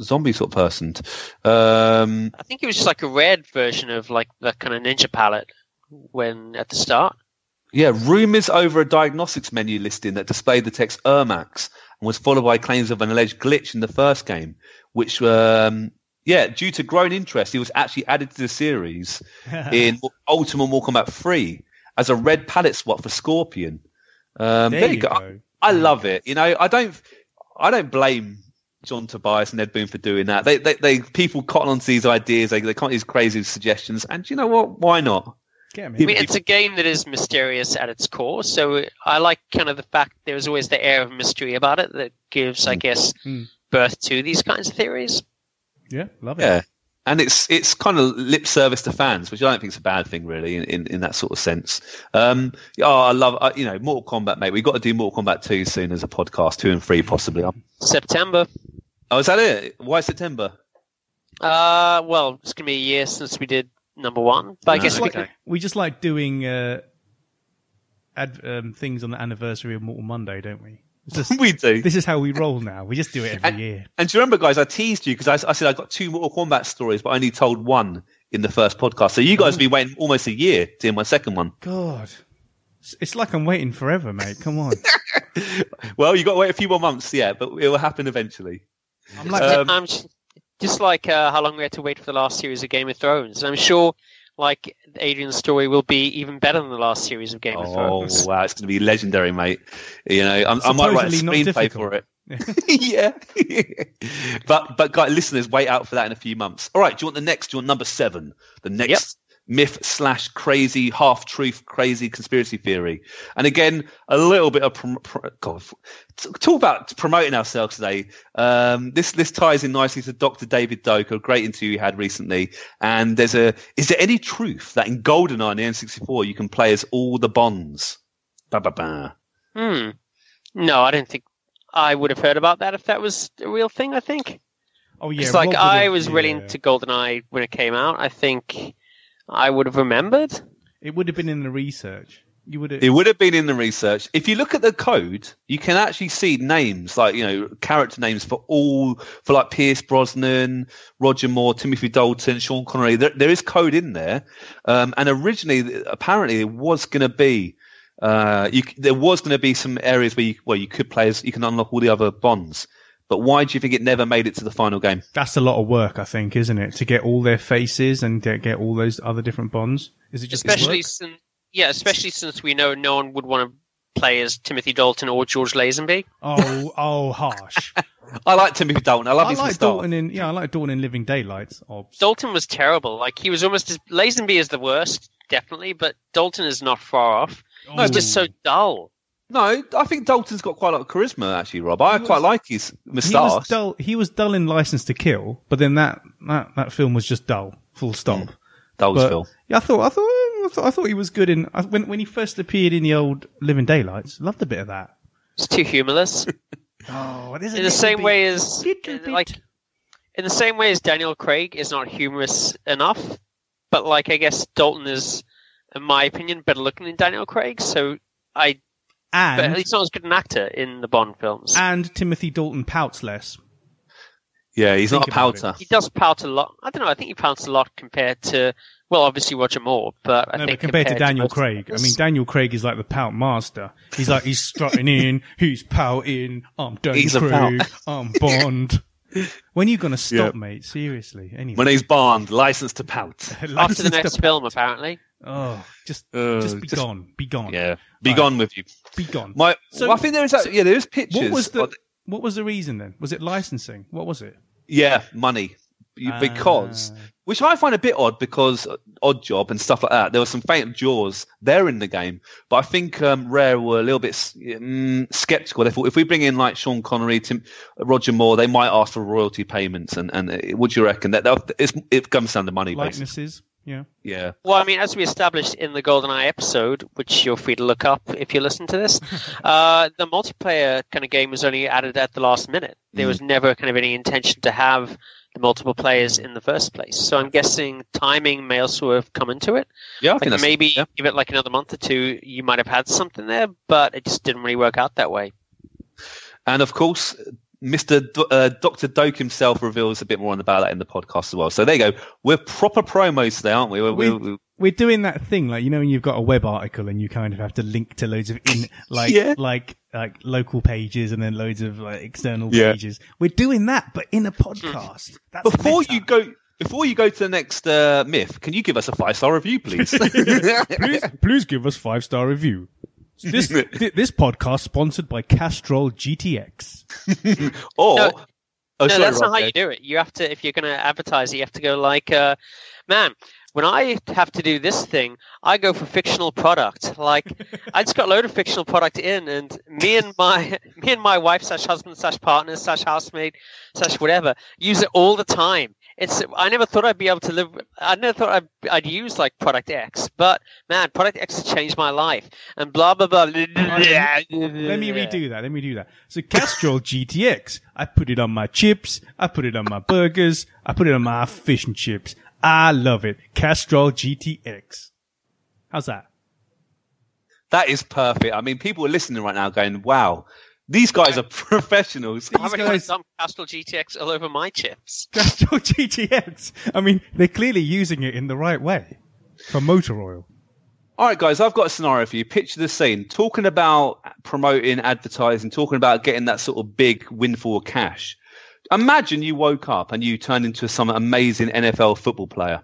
[SPEAKER 1] zombie sort of person. Um,
[SPEAKER 3] I think it was just like a red version of like the kind of ninja palette when at the start.
[SPEAKER 1] yeah, rumors over a diagnostics menu listing that displayed the text Ermax and was followed by claims of an alleged glitch in the first game, which, um, yeah, due to growing interest, he was actually added to the series in Ultimate Mortal Kombat 3 as a red palette swap for Scorpion. Um, there, you go. I love it. You know, I don't. I don't blame John Tobias and Ed Boon for doing that. They, they, they people cotton onto these ideas. They, they come these crazy suggestions, and you know what? Why not?
[SPEAKER 2] Get
[SPEAKER 3] I
[SPEAKER 2] me.
[SPEAKER 3] mean, it's a game that is mysterious at its core, so I like kind of the fact there's always the air of mystery about it that gives, I guess,
[SPEAKER 2] Mm.
[SPEAKER 3] birth to these kinds of theories.
[SPEAKER 2] Yeah, love it.
[SPEAKER 1] Yeah. And it's it's kind of lip service to fans, which I don't think is a bad thing, really, in, in, in that sort of sense. Um, oh, I love, uh, you know, Mortal Kombat, mate. We've got to do Mortal Kombat 2 soon as a podcast, 2 and 3 possibly.
[SPEAKER 3] September.
[SPEAKER 1] Oh, is that it? Why September?
[SPEAKER 3] Uh, well, it's gonna be a year since we did number one, but I
[SPEAKER 1] No,
[SPEAKER 3] guess we
[SPEAKER 1] okay.
[SPEAKER 3] can.
[SPEAKER 2] We just like doing uh, ad, um, things on the anniversary of Mortal Monday, don't we? It's just,
[SPEAKER 1] we do.
[SPEAKER 2] this is how we roll now. We just do it every
[SPEAKER 1] And-
[SPEAKER 2] year.
[SPEAKER 1] And do you remember, guys, I teased you because I, I said I got two Mortal Kombat stories, but I only told one in the first podcast. So you guys have been waiting almost a year to hear my second one.
[SPEAKER 2] God, It's- it's like I'm waiting forever, mate. Come on.
[SPEAKER 1] Well, you got to wait a few more months, yeah, but it will happen eventually.
[SPEAKER 2] I'm like,
[SPEAKER 1] Um,
[SPEAKER 3] I'm j- just like uh, how long we had to wait for the last series of Game of Thrones. And I'm sure, like Adrian's story will be even better than the last series of Game of
[SPEAKER 1] oh,
[SPEAKER 3] Thrones.
[SPEAKER 1] Oh wow, it's going to be legendary, mate. You know, I'm, I might write a screenplay for it. yeah, but but guys, listeners, wait out for that in a few months. All right, do you want the next? Do you want number seven? The next myth slash crazy half truth, crazy conspiracy theory. And again, a little bit of prom- pro- God, t- talk about promoting ourselves today. Um, this this ties in nicely to Dr. David Doak, a great interview you had recently. And there's a is there any truth that in GoldenEye on the N64 you can play as all the Bonds? Ba ba ba.
[SPEAKER 3] Hmm. No, I don't think I would have heard about that if that was a real thing. I think.
[SPEAKER 2] oh yeah.
[SPEAKER 3] it's like I was really
[SPEAKER 2] yeah.
[SPEAKER 3] into GoldenEye when it came out. I think I would have remembered.
[SPEAKER 2] It would have been in the research. You would have.
[SPEAKER 1] It would have been in the research. If you look at the code, you can actually see names like you know character names for all for like Pierce Brosnan, Roger Moore, Timothy Dalton, Sean Connery. There, there is code in there, um, and originally, apparently, it was going to be. Uh, you, there was going to be some areas where you, where you could play as you can unlock all the other bonds. But why do you think it never made it to the final game?
[SPEAKER 2] That's a lot of work, I think, isn't it? To get all their faces and to get all those other different bonds. Is it just
[SPEAKER 3] especially since yeah, especially since we know no one would want to play as Timothy Dalton or George Lazenby.
[SPEAKER 2] Oh, oh, harsh.
[SPEAKER 1] I like Timothy Dalton. I love
[SPEAKER 2] I
[SPEAKER 1] his
[SPEAKER 2] like
[SPEAKER 1] style.
[SPEAKER 2] Dalton in. Yeah, I like Dalton in Living Daylights.
[SPEAKER 3] Dalton was terrible. Like he was almost as Lazenby is the worst, definitely, but Dalton is not far off.
[SPEAKER 2] oh,
[SPEAKER 3] He's just so dull.
[SPEAKER 1] No, I think Dalton's got quite a lot of charisma, actually, Rob. I
[SPEAKER 2] He
[SPEAKER 1] quite
[SPEAKER 2] was-
[SPEAKER 1] like his
[SPEAKER 2] He
[SPEAKER 1] moustache.
[SPEAKER 2] was dull. He was dull in License to Kill, but then that that, that film was just dull. Full stop. Mm.
[SPEAKER 1] That was
[SPEAKER 2] But
[SPEAKER 1] Phil.
[SPEAKER 2] yeah, I thought I thought I thought, I thought he was good in I- when when he first appeared in the old Living Daylights. Loved a bit of that.
[SPEAKER 3] It's too humorless.
[SPEAKER 2] Oh, it is a
[SPEAKER 3] in the same
[SPEAKER 2] bit-
[SPEAKER 3] way as like in the same way as Daniel Craig is not humorous enough, but like I guess Dalton is, in my opinion, better looking than Daniel Craig. So I, but
[SPEAKER 2] and
[SPEAKER 3] he's not as good an actor in the Bond films.
[SPEAKER 2] and Timothy Dalton pouts less.
[SPEAKER 1] Yeah, he's
[SPEAKER 2] Think
[SPEAKER 1] not a
[SPEAKER 2] about it.
[SPEAKER 1] pouter.
[SPEAKER 3] he does pout a lot. I don't know. I think he pouts a lot compared to well, obviously Roger Moore, but I
[SPEAKER 2] no,
[SPEAKER 3] think
[SPEAKER 2] but compared to Daniel
[SPEAKER 3] most
[SPEAKER 2] Craig, I mean Daniel Craig is like the pout master. He's like he's strutting in, he's pouting. I'm Daniel
[SPEAKER 1] He's a
[SPEAKER 2] Craig. I'm Bond. When are you gonna stop,
[SPEAKER 1] Yeah.
[SPEAKER 2] mate? Seriously. Anyway,
[SPEAKER 1] My name's Bond, licensed to pout.
[SPEAKER 3] after the next
[SPEAKER 2] to-
[SPEAKER 3] film, apparently.
[SPEAKER 2] Oh, just
[SPEAKER 1] Uh,
[SPEAKER 2] just be
[SPEAKER 1] just-
[SPEAKER 2] gone. Be gone.
[SPEAKER 1] Yeah, be
[SPEAKER 2] Right.
[SPEAKER 1] gone with you.
[SPEAKER 2] Be gone.
[SPEAKER 1] My,
[SPEAKER 2] So-
[SPEAKER 1] well, I think there is. A, yeah, there is pictures.
[SPEAKER 2] what was the
[SPEAKER 1] of-
[SPEAKER 2] what was the reason then? Was it licensing? What was it?
[SPEAKER 1] yeah, money. Because,
[SPEAKER 2] Ah.
[SPEAKER 1] which I find a bit odd because uh, Odd Job and stuff like that. There were some faint Jaws there in the game, but I think um, Rare were a little bit mm, skeptical. They thought if we bring in like Sean Connery, Tim, Roger Moore, they might ask for royalty payments. And and uh, what do you reckon? That, it's, it comes down to money, basically.
[SPEAKER 2] Likenesses. Yeah.
[SPEAKER 1] Yeah.
[SPEAKER 3] Well, I mean, as we established in the GoldenEye episode, which you're free to look up if you listen to this, uh, the multiplayer kind of game was only added at the last minute. There
[SPEAKER 1] Mm.
[SPEAKER 3] was never kind of any intention to have the multiple players in the first place. So I'm guessing timing may also have come into it.
[SPEAKER 1] Yeah, I think
[SPEAKER 3] Like
[SPEAKER 1] that's
[SPEAKER 3] maybe
[SPEAKER 1] yeah.
[SPEAKER 3] give it like another month or two, you might have had something there, but it just didn't really work out that way.
[SPEAKER 1] And of course, Mr. D- uh, Dr. Doak himself reveals a bit more on about that in the podcast as well. So there you go. We're proper promos today, aren't we? We're,
[SPEAKER 2] We-
[SPEAKER 1] we're,
[SPEAKER 2] We're doing that thing, like you know, when you've got a web article and you kind of have to link to loads of in, like,
[SPEAKER 1] Yeah.
[SPEAKER 2] like, like local pages and then loads of like external
[SPEAKER 1] Yeah.
[SPEAKER 2] pages. We're doing that, but in a podcast. That's
[SPEAKER 1] before you go, before you go to the next uh, myth, can you give us a five star review, please?
[SPEAKER 2] please, please give us five star review. This thi- this podcast sponsored by Castrol GTX.
[SPEAKER 1] or
[SPEAKER 3] No,
[SPEAKER 1] oh,
[SPEAKER 3] no,
[SPEAKER 1] sorry,
[SPEAKER 3] that's not how you do it. You have to, if you're going to advertise you have to go like, uh, man, when I have to do this thing, I go for fictional product. Like, I just got a load of fictional product in, and me and my me and my wife slash husband slash partner slash housemate slash whatever use it all the time. It's I never thought I'd be able to live. I never thought I'd, I'd use like product X, but man, product X has changed my life. And blah blah blah.
[SPEAKER 2] Let me redo that. Let me do that. So Castrol GTX. I put it on my chips. I put it on my burgers. I put it on my fish and chips. I love it. Castrol GTX. How's that?
[SPEAKER 1] That is perfect. I mean, people are listening right now going, wow, these guys are professionals.
[SPEAKER 3] How
[SPEAKER 2] These
[SPEAKER 3] many
[SPEAKER 2] guys-
[SPEAKER 3] times I'm Castrol GTX all over my chips?
[SPEAKER 2] Castrol GTX. I mean, they're clearly using it in the right way for motor oil.
[SPEAKER 1] All right, guys, I've got a scenario for you. Picture the scene. Talking about promoting, advertising, talking about getting that sort of big windfall of cash. Imagine you woke up and you turned into some amazing NFL football player.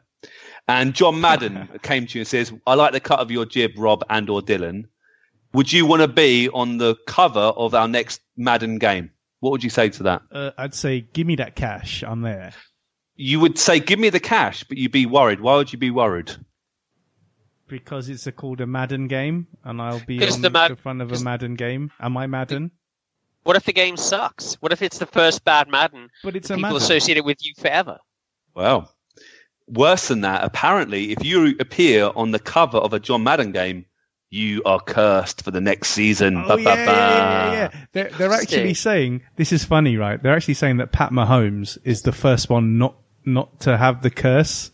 [SPEAKER 1] And John Madden came to you and says, I like the cut of your jib, Rob and or Dylan. Would you want to be on the cover of our next Madden game? What would you say to that?
[SPEAKER 2] Uh, I'd say, give me that cash. I'm there.
[SPEAKER 1] You would say, give me the cash, but you'd be worried. Why would you be worried?
[SPEAKER 2] Because it's a, called a Madden game, and I'll be on
[SPEAKER 3] the
[SPEAKER 2] the, front of a Madden game. Am I Madden?
[SPEAKER 3] What if the game sucks? What if it's the first bad Madden?
[SPEAKER 2] But it's a
[SPEAKER 3] People
[SPEAKER 2] Madden.
[SPEAKER 3] associate it with you forever.
[SPEAKER 1] Well, worse than that, apparently, if you appear on the cover of a John Madden game, you are cursed for the next season.
[SPEAKER 2] Oh
[SPEAKER 1] Ba,
[SPEAKER 2] yeah,
[SPEAKER 1] ba,
[SPEAKER 2] yeah,
[SPEAKER 1] ba.
[SPEAKER 2] yeah, yeah, yeah. They're, they're actually saying this is funny, right? They're actually saying that Pat Mahomes is the first one not not to have the curse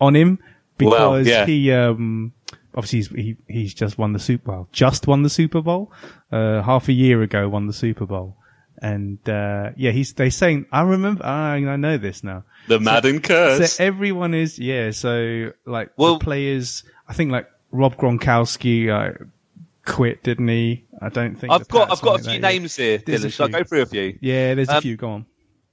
[SPEAKER 2] on him because
[SPEAKER 1] Well, yeah.
[SPEAKER 2] he um obviously he's, he he's just won the Super Bowl, just won the Super Bowl, uh, half a year ago won the Super Bowl, and uh yeah, he's they saying I remember I, I know this now.
[SPEAKER 1] The Madden curse.
[SPEAKER 2] So everyone is yeah. So like
[SPEAKER 1] Well-
[SPEAKER 2] the players, I think like Rob Gronkowski uh, quit, didn't he? I don't think
[SPEAKER 1] I've got I've got a few
[SPEAKER 2] yet.
[SPEAKER 1] names here, Dylan. Shall I go through a few?
[SPEAKER 2] Yeah, there's a
[SPEAKER 1] Um,
[SPEAKER 2] few. Go on.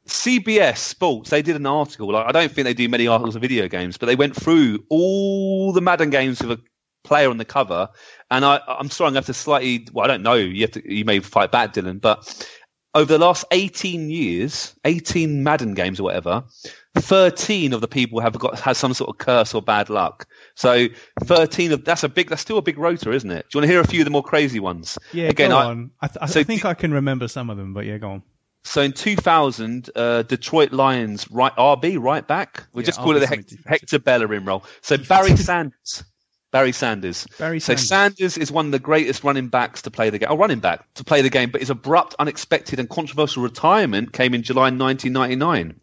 [SPEAKER 1] CBS Sports, they did an article. Like, I don't think they do many articles of video games, but they went through all the Madden games with a player on the cover. And I, I'm sorry, I'm going to have to slightly, well, I don't know. You have to, you may fight back, Dylan, but over the last 18 years, 18 Madden games or whatever, 13 of the people have got, had some sort of curse or bad luck. So 13 of, that's a big, that's still a big rotor, isn't it? Do you want to hear a few of the more crazy ones?
[SPEAKER 2] Yeah,
[SPEAKER 1] Again,
[SPEAKER 2] go
[SPEAKER 1] I-
[SPEAKER 2] on. I, th- I
[SPEAKER 1] so
[SPEAKER 2] think
[SPEAKER 1] do-
[SPEAKER 2] I can remember some of them, but yeah, go on.
[SPEAKER 1] So in 2000, uh, Detroit Lions right RB right back. We
[SPEAKER 2] Yeah,
[SPEAKER 1] just call it the Hector. Hector Bellerin role. So Barry Sanders. Barry Sanders.
[SPEAKER 2] Barry
[SPEAKER 1] So
[SPEAKER 2] Sanders.
[SPEAKER 1] Sanders is one of the greatest running backs to play the game. Oh, running back to play the game, but his abrupt, unexpected, and controversial retirement came in July 1999,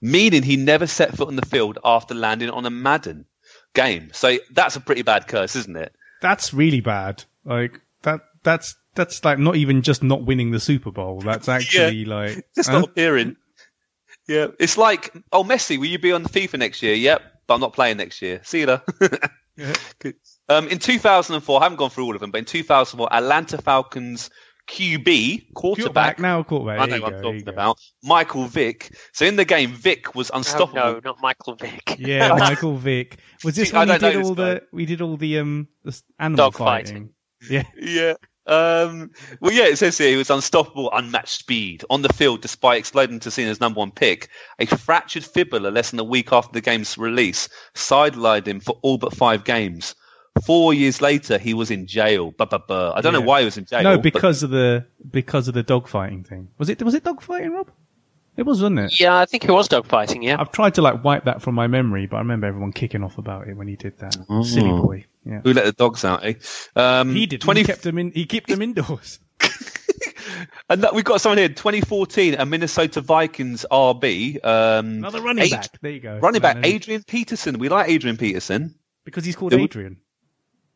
[SPEAKER 1] meaning he never set foot on the field after landing on a Madden game. So that's a pretty bad curse, isn't it?
[SPEAKER 2] That's really bad. Like that. That's that's like not even just not winning the Super Bowl. That's actually like
[SPEAKER 1] Just
[SPEAKER 2] huh?
[SPEAKER 1] not appearing. Yeah, it's like, oh, Messi, will you be on the FIFA next year? Yep, but I'm not playing next year. See you.
[SPEAKER 2] Yeah.
[SPEAKER 1] Um, in 2004, I haven't gone through all of them, but in 2004, Atlanta Falcons QB quarterback.
[SPEAKER 2] quarterback now. Quarterback.
[SPEAKER 1] I
[SPEAKER 2] There
[SPEAKER 1] know what
[SPEAKER 2] go,
[SPEAKER 1] I'm talking about. Michael Vick. So in the game, Vick was
[SPEAKER 3] Oh,
[SPEAKER 1] unstoppable.
[SPEAKER 3] no, not Michael Vick.
[SPEAKER 2] Yeah, Michael Vick. Was this
[SPEAKER 1] See,
[SPEAKER 2] when we did
[SPEAKER 1] this
[SPEAKER 2] all
[SPEAKER 1] guy.
[SPEAKER 2] the we did all the um the animal
[SPEAKER 3] Dog
[SPEAKER 2] fighting? Yeah.
[SPEAKER 1] Yeah. Um, well, yeah, it says here he was unstoppable, unmatched speed on the field despite exploding to Cena's number one pick. A fractured fibula less than a week after the game's release sidelined him for all but five games. Four years later, he was in jail. Buh, buh, buh. I don't know why he was in jail.
[SPEAKER 2] No,
[SPEAKER 1] but-
[SPEAKER 2] because of the because of the dogfighting thing. Was it was it dogfighting, Rob? It was, wasn't it?
[SPEAKER 3] Yeah, I think it was dogfighting. Yeah,
[SPEAKER 2] I've tried to like wipe that from my memory, but I remember everyone kicking off about it when he did that. Silly
[SPEAKER 1] Oh.
[SPEAKER 2] boy. Yeah.
[SPEAKER 1] who let the dogs out? Eh? Um,
[SPEAKER 2] He did.
[SPEAKER 1] 20,
[SPEAKER 2] He kept them in. He kept them indoors.
[SPEAKER 1] and that, we've got someone here. 2014, a Minnesota Vikings RB. Um,
[SPEAKER 2] Another running
[SPEAKER 1] Ad-
[SPEAKER 2] back. There you go.
[SPEAKER 1] Running back. Adrian Peterson. We like Adrian Peterson.
[SPEAKER 2] because he's called Adrian.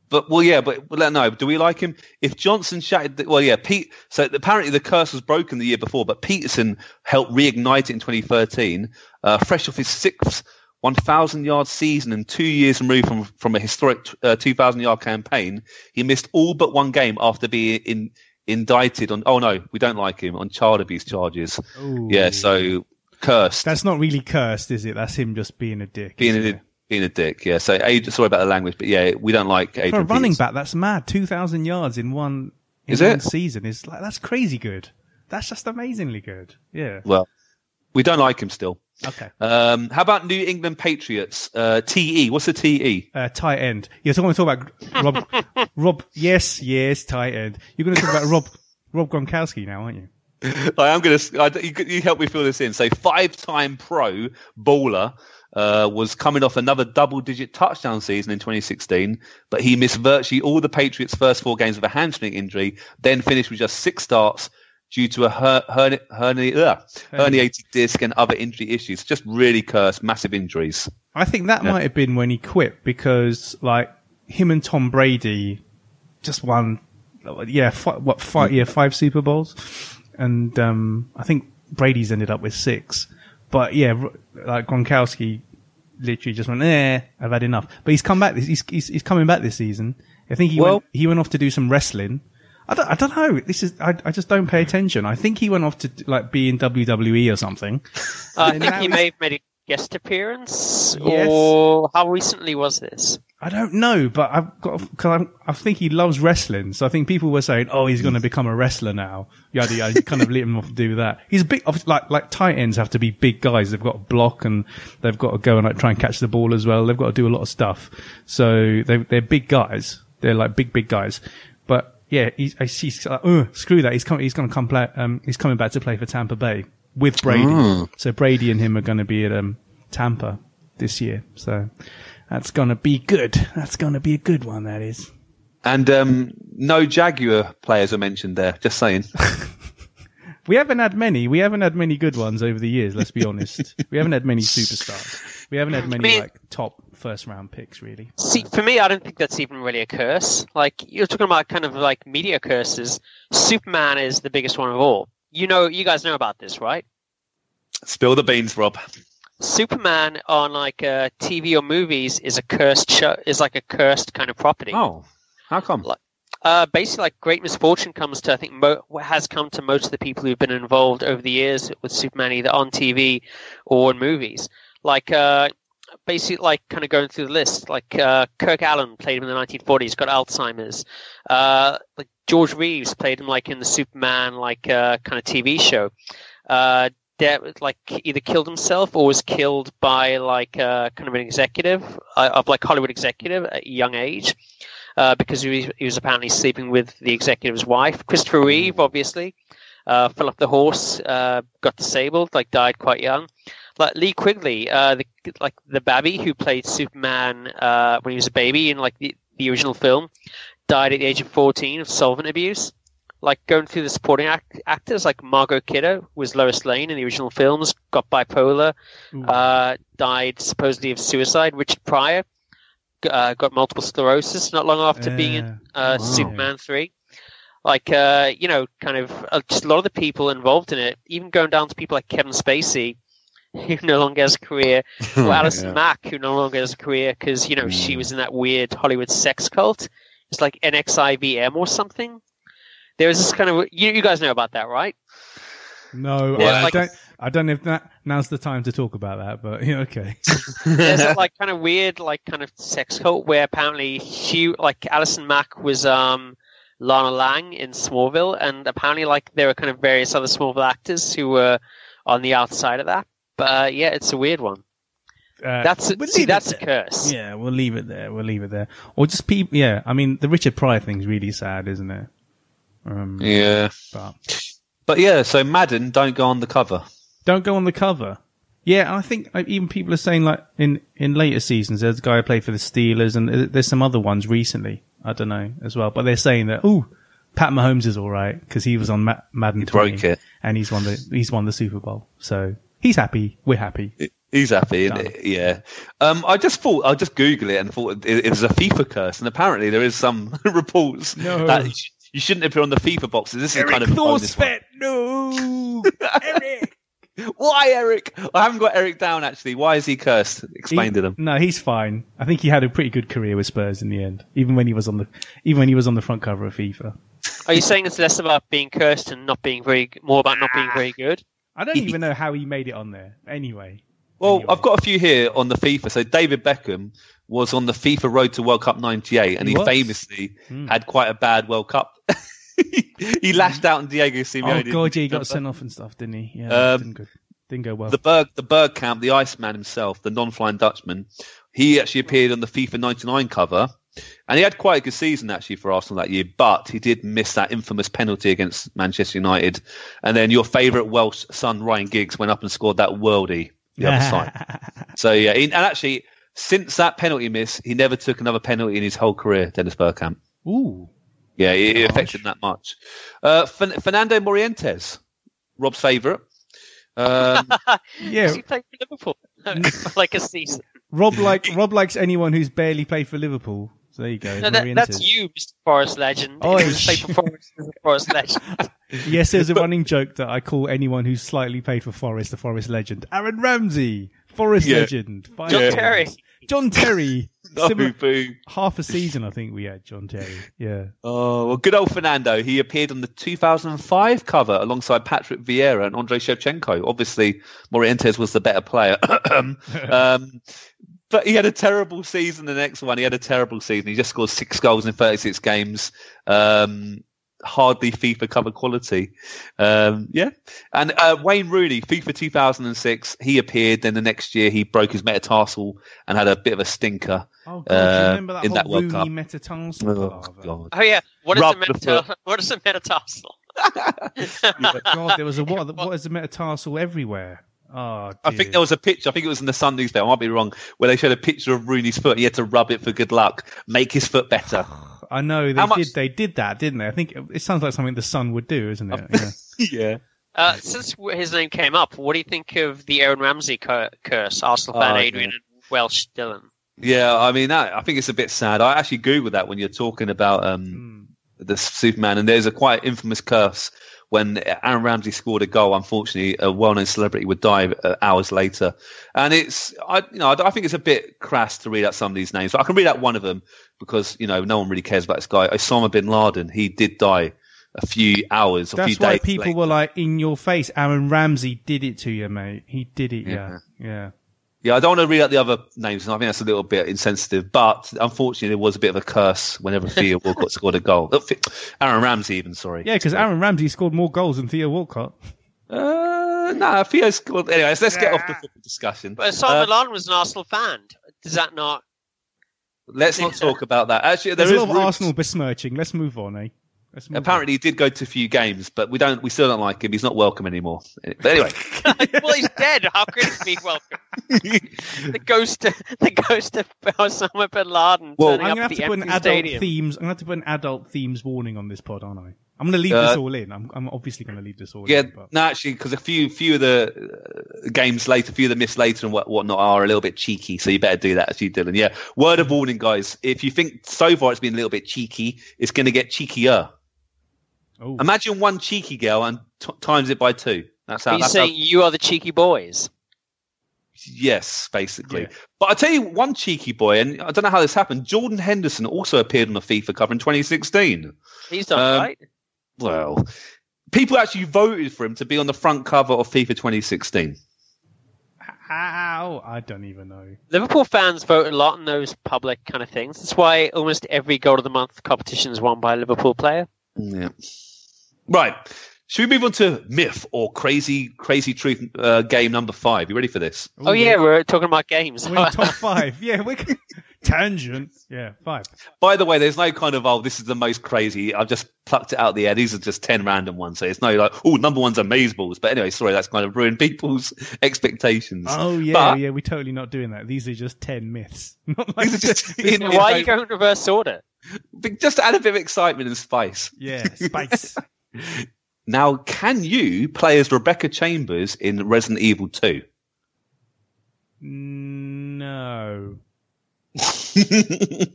[SPEAKER 1] But well, yeah, but well, no. Do we like him? If Johnson shattered, the, well, yeah, Pete. So apparently the curse was broken the year before, but Peterson helped reignite it in 2013, uh, fresh off his sixth 1,000 yard season and two years removed from from a historic uh, 2,000 yard campaign. He missed all but one game after being in, indicted on. Oh no, we don't like him on child abuse charges.
[SPEAKER 2] Ooh.
[SPEAKER 1] Yeah, so cursed.
[SPEAKER 2] That's not really cursed, is it? That's him just being a dick.
[SPEAKER 1] being a? Being a dick. Yeah. So sorry about the language, but yeah, we don't like Adrian
[SPEAKER 2] For a running
[SPEAKER 1] Peterson.
[SPEAKER 2] back, that's mad. Two thousand yards in one in
[SPEAKER 1] Is
[SPEAKER 2] one
[SPEAKER 1] it?
[SPEAKER 2] season is like that's crazy good. That's just amazingly good. Yeah.
[SPEAKER 1] Well, we don't like him still.
[SPEAKER 2] Okay.
[SPEAKER 1] Um, how about New England Patriots? Uh, TE. What's the TE?
[SPEAKER 2] Uh, tight end. You're talking talk about Rob. Rob. Yes, yes, tight end. You're going to talk about Rob. Rob Gronkowski now, aren't you?
[SPEAKER 1] I am going to. You, you help me fill this in. So, five-time pro baller uh, was coming off another double-digit touchdown season in 2016, but he missed virtually all the Patriots' first four games with a hamstring injury. Then finished with just six starts due to a her- herni- herni- ugh, herniated disc and other injury issues. Just really cursed, massive injuries.
[SPEAKER 2] I think that
[SPEAKER 1] Yeah.
[SPEAKER 2] might have been when he quit because, like, him and Tom Brady just won, yeah, fi- what, five, yeah, five Super Bowls. And, um, I think Brady's ended up with six. But yeah, like Gronkowski literally just went, eh, I've had enough. But he's come back this, he's, he's, he's coming back this season. I think he
[SPEAKER 1] Well-
[SPEAKER 2] went, he went off to do some wrestling. I don't, I don't know. This is, I, I just don't pay attention. I think he went off to, like, be in WWE or something.
[SPEAKER 3] I think he may have made a guest appearance.
[SPEAKER 2] Yes.
[SPEAKER 3] Or how recently was this?
[SPEAKER 2] I don't know, but I've got because I, I think he loves wrestling. So I think people were saying, "Oh, he's going to become a wrestler now." Yada yada. You kind of let him off do that. He's big. Like like tight ends have to be big guys. They've got to block and they've got to go and like try and catch the ball as well. They've got to do a lot of stuff. So they they're big guys. They're like big big guys. But yeah, he's he's like, "Ugh, screw that. He's coming. He's going to come play. Um, he's coming back to play for Tampa Bay with Brady. So Brady and him are going to be at um Tampa this year. So that's going to be good. That's going to be a good one, that is.
[SPEAKER 1] And um, no Jaguar players are mentioned there. Just saying.
[SPEAKER 2] We haven't had many. We haven't had many good ones over the years, let's be honest. we haven't had many superstars. We haven't had many,
[SPEAKER 3] mean-
[SPEAKER 2] like, top first round picks, really.
[SPEAKER 3] See, for me, I don't think that's even really a curse. Like you're talking about kind of like media curses. Superman is the biggest one of all. You know, you guys know about this, right?
[SPEAKER 1] Spill the beans, Rob.
[SPEAKER 3] Superman on like uh, TV or movies is a cursed show. Is like a cursed kind of property.
[SPEAKER 1] Oh, how come?
[SPEAKER 3] Like, Uh, basically, like great misfortune comes to I think mo- has come to most of the people who've been involved over the years with Superman, either on TV or in movies. Like uh, basically, like kind of going through the list. Like uh, Kirk Alyn played him in the 1940s, got Alzheimer's. Uh, like George Reeves played him like in the Superman like uh, kind of TV show. Uh, de- like either killed himself or was killed by like uh, kind of an executive uh, of like Hollywood executive at a young age uh, because he was, he was apparently sleeping with the executive's wife. Christopher Reeve, obviously, uh, fell off the horse, uh, got disabled, like died quite young. Like Lee Quigley, uh, the like the babby who played Superman uh, when he was a baby in like the, the original film, died at the age of fourteen of solvent abuse. Like going through the supporting act- actors, like Margot Kidder was Lois Lane in the original films, got bipolar, uh, died supposedly of suicide. Richard Pryor uh, got multiple sclerosis not long after being in uh,
[SPEAKER 1] Wow.
[SPEAKER 3] Superman 3. Like, uh, you know, kind of uh, just a lot of the people involved in it, even going down to people like Kevin Spacey, who no longer has a career, or Alison
[SPEAKER 1] Yeah.
[SPEAKER 3] Mack, who no longer has a career because, you know, she was in that weird Hollywood sex cult. It's like NXIVM or something. There was this kind of, you, you guys know about that, right?
[SPEAKER 2] No, I,
[SPEAKER 3] like-
[SPEAKER 2] don't. I don't know if that now's the time to talk about that, but yeah, okay.
[SPEAKER 3] There's that like kind of weird like kind of sex cult where apparently she like Alison Mack was um Lana Lang in Smallville and apparently like there were kind of various other Smallville actors who were on the outside of that. But uh, yeah, it's a weird one.
[SPEAKER 2] Uh,
[SPEAKER 3] That's
[SPEAKER 2] we'll
[SPEAKER 3] see that's a curse.
[SPEAKER 2] Yeah, we'll leave it there. We'll leave it there. Or just people. Yeah, I mean, the Richard Pryor thing's really sad, isn't it? Um,
[SPEAKER 1] Yeah.
[SPEAKER 2] but
[SPEAKER 1] But yeah, so Madden don't go on the cover.
[SPEAKER 2] don't go on the cover. Yeah, and I think like, even people are saying like in in later seasons, there's a guy who played for the Steelers, and there's some other ones recently. I don't know as well, but they're saying that oh, Pat Mahomes is all right because he was on Ma- Madden
[SPEAKER 1] He
[SPEAKER 2] 20
[SPEAKER 1] broke it.
[SPEAKER 2] and he's won the he's won the Super Bowl, so he's happy. We're happy.
[SPEAKER 1] He's happy,
[SPEAKER 2] Done.
[SPEAKER 1] and yeah. Um, I just thought I'll just Google it and thought it, it was a FIFA curse, and apparently there is some reports
[SPEAKER 2] No.
[SPEAKER 1] that you, shouldn't appear on the FIFA boxes. This is kind of bonus one.
[SPEAKER 2] no, Eric.
[SPEAKER 1] Why, Eric? I haven't got Eric down actually. Why is he cursed? Explain to them.
[SPEAKER 2] No, he's fine. I think he had a pretty good career with Spurs in the end, even when he was on the even when he was on the front cover of FIFA.
[SPEAKER 3] Are you saying it's less about being cursed and not being very more about not being very good?
[SPEAKER 2] I don't even know how he made it on there. Anyway,
[SPEAKER 1] Well,
[SPEAKER 2] Anyway.
[SPEAKER 1] I've got a few here on the FIFA. So David Beckham was on the FIFA Road to World Cup '98, and
[SPEAKER 2] He
[SPEAKER 1] he, famously
[SPEAKER 2] Hmm.
[SPEAKER 1] had quite a bad World Cup. he lashed out on Diego Simeone.
[SPEAKER 2] Oh god, yeah, he got sent off and stuff, didn't he? Yeah,
[SPEAKER 1] Um,
[SPEAKER 2] didn't go, didn't go well.
[SPEAKER 1] The Berg, the Bergkamp, the Iceman himself, the non-flying Dutchman. He actually appeared on the FIFA '99 cover, and he had quite a good season actually for Arsenal that year. But he did miss that infamous penalty against Manchester United, and then your favourite Welsh son Ryan Giggs went up and scored that worldie the other side. So yeah, he, and actually since that penalty miss, he never took another penalty in his whole career. Dennis Bergkamp.
[SPEAKER 2] Ooh,
[SPEAKER 1] Yeah, it, it affected him that much. Uh, Fer- Fernando Morientes, Rob's favourite. Um,
[SPEAKER 2] yeah.
[SPEAKER 3] He played for Liverpool like a season.
[SPEAKER 2] Rob like Rob likes anyone who's barely played for Liverpool. So there you go.
[SPEAKER 3] No, that, that's you, Mr. Forest Legend.
[SPEAKER 2] Oh,
[SPEAKER 3] If you
[SPEAKER 2] sh-
[SPEAKER 3] for Forest, Forest Legend.
[SPEAKER 2] Yes, there's a running joke that I call anyone who's slightly paid for Forest the Forest legend. Aaron Ramsey, Forest
[SPEAKER 1] Yeah.
[SPEAKER 2] legend. Five
[SPEAKER 3] John
[SPEAKER 2] games.
[SPEAKER 3] Terry.
[SPEAKER 2] John Terry.
[SPEAKER 1] no,
[SPEAKER 2] Similar-
[SPEAKER 1] boo.
[SPEAKER 2] half a season, I think we had John Terry. Yeah.
[SPEAKER 1] Oh, well, good old Fernando. He appeared on the 2005 cover alongside Patrick Vieira and Andrei Shevchenko. Obviously, Morientes was the better player. um, but he had a terrible season. The next one, he had a terrible season. He just scored six goals in 36 games. Um, hardly FIFA cover quality. Um, yeah. And uh, Wayne Rooney, FIFA 2006, he appeared. Then the next year, he broke his metatarsal and had a bit of a stinker.
[SPEAKER 2] Oh god, do you
[SPEAKER 1] Uh,
[SPEAKER 2] remember that
[SPEAKER 1] in that World
[SPEAKER 2] Rooney
[SPEAKER 1] Cup.
[SPEAKER 2] metatarsal?
[SPEAKER 1] Oh. God.
[SPEAKER 3] Oh yeah, what is
[SPEAKER 1] Rub
[SPEAKER 3] a
[SPEAKER 1] the
[SPEAKER 3] metatar- What is a metatarsal?
[SPEAKER 2] God, there was a what? What is a metatarsal everywhere? Oh,
[SPEAKER 1] I think there was a picture. I think it was in the Sun newspaper. I might be wrong. Where they showed a picture of Rooney's foot. And he had to rub it for good luck, make his foot better.
[SPEAKER 2] I know they
[SPEAKER 1] How much-
[SPEAKER 2] did. They did that, didn't they? I think it sounds like something the Sun would do, isn't it? Yeah.
[SPEAKER 1] yeah.
[SPEAKER 3] Uh, since his name came up, what do you think of the Aaron Ramsey cur- curse? Arsenal fan
[SPEAKER 1] Oh,
[SPEAKER 3] Adrian
[SPEAKER 1] yeah.
[SPEAKER 3] and Welsh Dylan.
[SPEAKER 1] Yeah, I mean, that, I think it's a bit sad. I actually googled that when you're talking about um,
[SPEAKER 2] Hmm.
[SPEAKER 1] the Superman, and there's a quite infamous curse when Aaron Ramsey scored a goal. Unfortunately, a well-known celebrity would die uh, hours later, and it's I you know I, think it's a bit crass to read out some of these names, but I can read out one of them because you know no one really cares about this guy, Osama bin Laden. He did die a few hours, a
[SPEAKER 2] That's
[SPEAKER 1] few
[SPEAKER 2] why
[SPEAKER 1] days.
[SPEAKER 2] people
[SPEAKER 1] later.
[SPEAKER 2] were like, "In your face, Aaron Ramsey did it to you, mate. He did it, yeah,
[SPEAKER 1] Yeah.
[SPEAKER 2] yeah."
[SPEAKER 1] Yeah, I don't want to read out the other names, and I think that's a little bit insensitive. But unfortunately, there was a bit of a curse whenever Theo Walcott scored a goal. Oh, Aaron Ramsey, even sorry.
[SPEAKER 2] Yeah, because Aaron Ramsey scored more goals than Theo Walcott.
[SPEAKER 1] Uh, nah, Theo scored. Anyways, let's get off the football discussion.
[SPEAKER 3] But Osama
[SPEAKER 1] Uh,
[SPEAKER 3] bin was an Arsenal fan. Does that not?
[SPEAKER 1] let's not talk about that. Actually, there
[SPEAKER 2] There's a lot of
[SPEAKER 1] rumours-
[SPEAKER 2] Arsenal besmirching. Let's move on, eh? Let's move
[SPEAKER 1] Apparently, he did go to a few games, but we don't. We still don't like him. He's not welcome anymore. But anyway,
[SPEAKER 3] well, he's dead. How could he be welcome? The ghost, of, the ghost of Osama bin Laden
[SPEAKER 1] Well,
[SPEAKER 2] on.
[SPEAKER 3] turning
[SPEAKER 2] I'm gonna
[SPEAKER 3] up
[SPEAKER 2] have to put an adult
[SPEAKER 3] stadium.
[SPEAKER 2] themes. I'm gonna have to put an adult themes warning on this pod, aren't I? I'm gonna leave
[SPEAKER 1] Uh,
[SPEAKER 2] this all in. I'm, I'm obviously gonna leave this all
[SPEAKER 1] yeah,
[SPEAKER 2] in. But
[SPEAKER 1] no, actually, because a few, few of the uh, games later, a few of the myths later and what whatnot are a little bit cheeky. So you better do that as you, Dylan. Yeah, word of warning, guys. If you think so far it's been a little bit cheeky, it's going to get cheekier.
[SPEAKER 2] Oh,
[SPEAKER 1] Imagine one cheeky girl and t- times it by two. That's how.
[SPEAKER 3] He's
[SPEAKER 1] That's
[SPEAKER 3] saying
[SPEAKER 1] how
[SPEAKER 3] you are the cheeky boys.
[SPEAKER 1] yes, basically.
[SPEAKER 2] Yeah.
[SPEAKER 1] But I tell you, one cheeky boy, and I don't know how this happened. Jordan Henderson also appeared on the FIFA cover in 2016.
[SPEAKER 3] He's done
[SPEAKER 1] Um,
[SPEAKER 3] right.
[SPEAKER 1] Well, people actually voted for him to be on the front cover of FIFA 2016.
[SPEAKER 2] how? I don't even know.
[SPEAKER 3] Liverpool fans vote a lot in those public kind of things. That's why almost every goal of the month competition is won by a Liverpool player.
[SPEAKER 1] Yeah. Right. Should we move on to myth or crazy, crazy truth uh, game number five? You ready for this?
[SPEAKER 3] Oh yeah, we're talking about games.
[SPEAKER 2] we're top five. Yeah, we're tangent. Yeah, five.
[SPEAKER 1] By the way, there's no kind of oh, this is the most crazy. I've just plucked it out of the air. These are just ten random ones, so it's no like oh, number one's amazeballs. But anyway, sorry, that's kind of ruined people's expectations.
[SPEAKER 2] Oh yeah,
[SPEAKER 1] But-
[SPEAKER 2] yeah. We're totally not doing that. These are just ten myths. Not like
[SPEAKER 1] just
[SPEAKER 2] this
[SPEAKER 1] in-
[SPEAKER 2] one-
[SPEAKER 3] Why are you going in reverse order?
[SPEAKER 1] Just to add a bit of excitement and spice.
[SPEAKER 2] Yeah, spice.
[SPEAKER 1] Now, can you play as Rebecca Chambers in Resident Evil 2?
[SPEAKER 2] no,
[SPEAKER 3] Do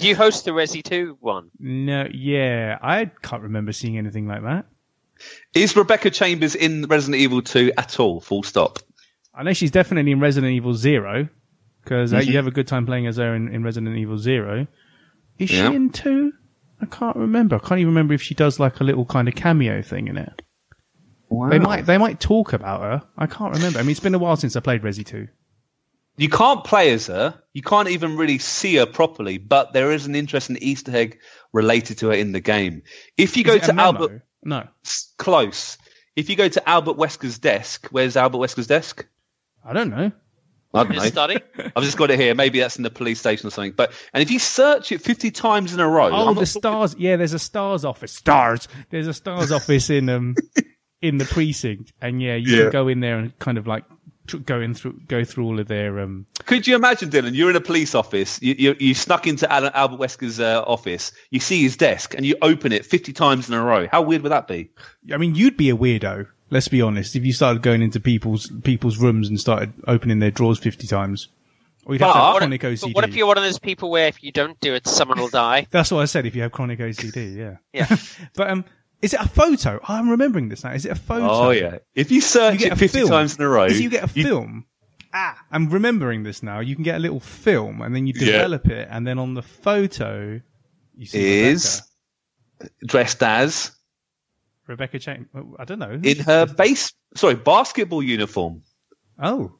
[SPEAKER 3] you host the Resi 2 one?
[SPEAKER 2] no. Yeah, I can't remember seeing anything like that.
[SPEAKER 1] Is Rebecca Chambers in Resident Evil 2 at all? Full stop.
[SPEAKER 2] I know she's definitely in Resident Evil Zero because
[SPEAKER 1] Mhm.
[SPEAKER 2] you have a good time playing as her in, in Resident Evil Zero. Is
[SPEAKER 1] Yeah.
[SPEAKER 2] she in two? I can't remember. I can't even remember if she does like a little kind of cameo thing in it.
[SPEAKER 1] Wow.
[SPEAKER 2] They might they might talk about her. I can't remember. I mean, it's been a while since I played Resi 2.
[SPEAKER 1] You can't play as her. You can't even really see her properly, but there is an interesting Easter egg related to her in the game. If you
[SPEAKER 2] Is
[SPEAKER 1] go
[SPEAKER 2] it a
[SPEAKER 1] to
[SPEAKER 2] memo?
[SPEAKER 1] Albert,
[SPEAKER 2] No,
[SPEAKER 1] close. If you go to Albert Wesker's desk, where's Albert Wesker's desk?
[SPEAKER 2] I don't know.
[SPEAKER 1] I don't
[SPEAKER 3] His
[SPEAKER 1] know.
[SPEAKER 3] study.
[SPEAKER 1] I've just got it here. Maybe that's in the police station or something. But and if you search it fifty times in a row,
[SPEAKER 2] Oh,
[SPEAKER 1] I'm
[SPEAKER 2] the
[SPEAKER 1] not-
[SPEAKER 2] stars. Yeah, there's a stars office. Stars. There's a stars office in um in the precinct, and yeah, you
[SPEAKER 1] Yeah.
[SPEAKER 2] can go in there and kind of like tr- go in through go through all of their um.
[SPEAKER 1] Could you imagine, Dylan? You're in a police office. You you, you snuck into Alan, Albert Wesker's uh, office. You see his desk, and you open it fifty times in a row. How weird would that be?
[SPEAKER 2] I mean, you'd be a weirdo. Let's be honest. If you started going into people's people's rooms and started opening their drawers fifty times, or you'd have to
[SPEAKER 1] But-
[SPEAKER 2] have
[SPEAKER 3] What
[SPEAKER 2] chronic
[SPEAKER 3] if,
[SPEAKER 2] OCD.
[SPEAKER 3] but what if you're one of those people where if you don't do it, someone will die?
[SPEAKER 2] That's what I said. If you have chronic OCD, yeah.
[SPEAKER 3] Yeah.
[SPEAKER 2] But um, is it a photo? I'm remembering this now. Is it a photo?
[SPEAKER 1] Oh yeah. If you search
[SPEAKER 2] You get
[SPEAKER 1] it
[SPEAKER 2] a
[SPEAKER 1] fifty
[SPEAKER 2] film.
[SPEAKER 1] times in a row,
[SPEAKER 2] If you get a film, ah, I'm remembering this now. You can get a little film, and then you
[SPEAKER 1] Yeah.
[SPEAKER 2] develop it, and then on the photo, you see
[SPEAKER 1] is dressed as
[SPEAKER 2] Rebecca, Rebecca Chain. oh, I don't know.
[SPEAKER 1] in her base sorry basketball uniform.
[SPEAKER 2] Oh,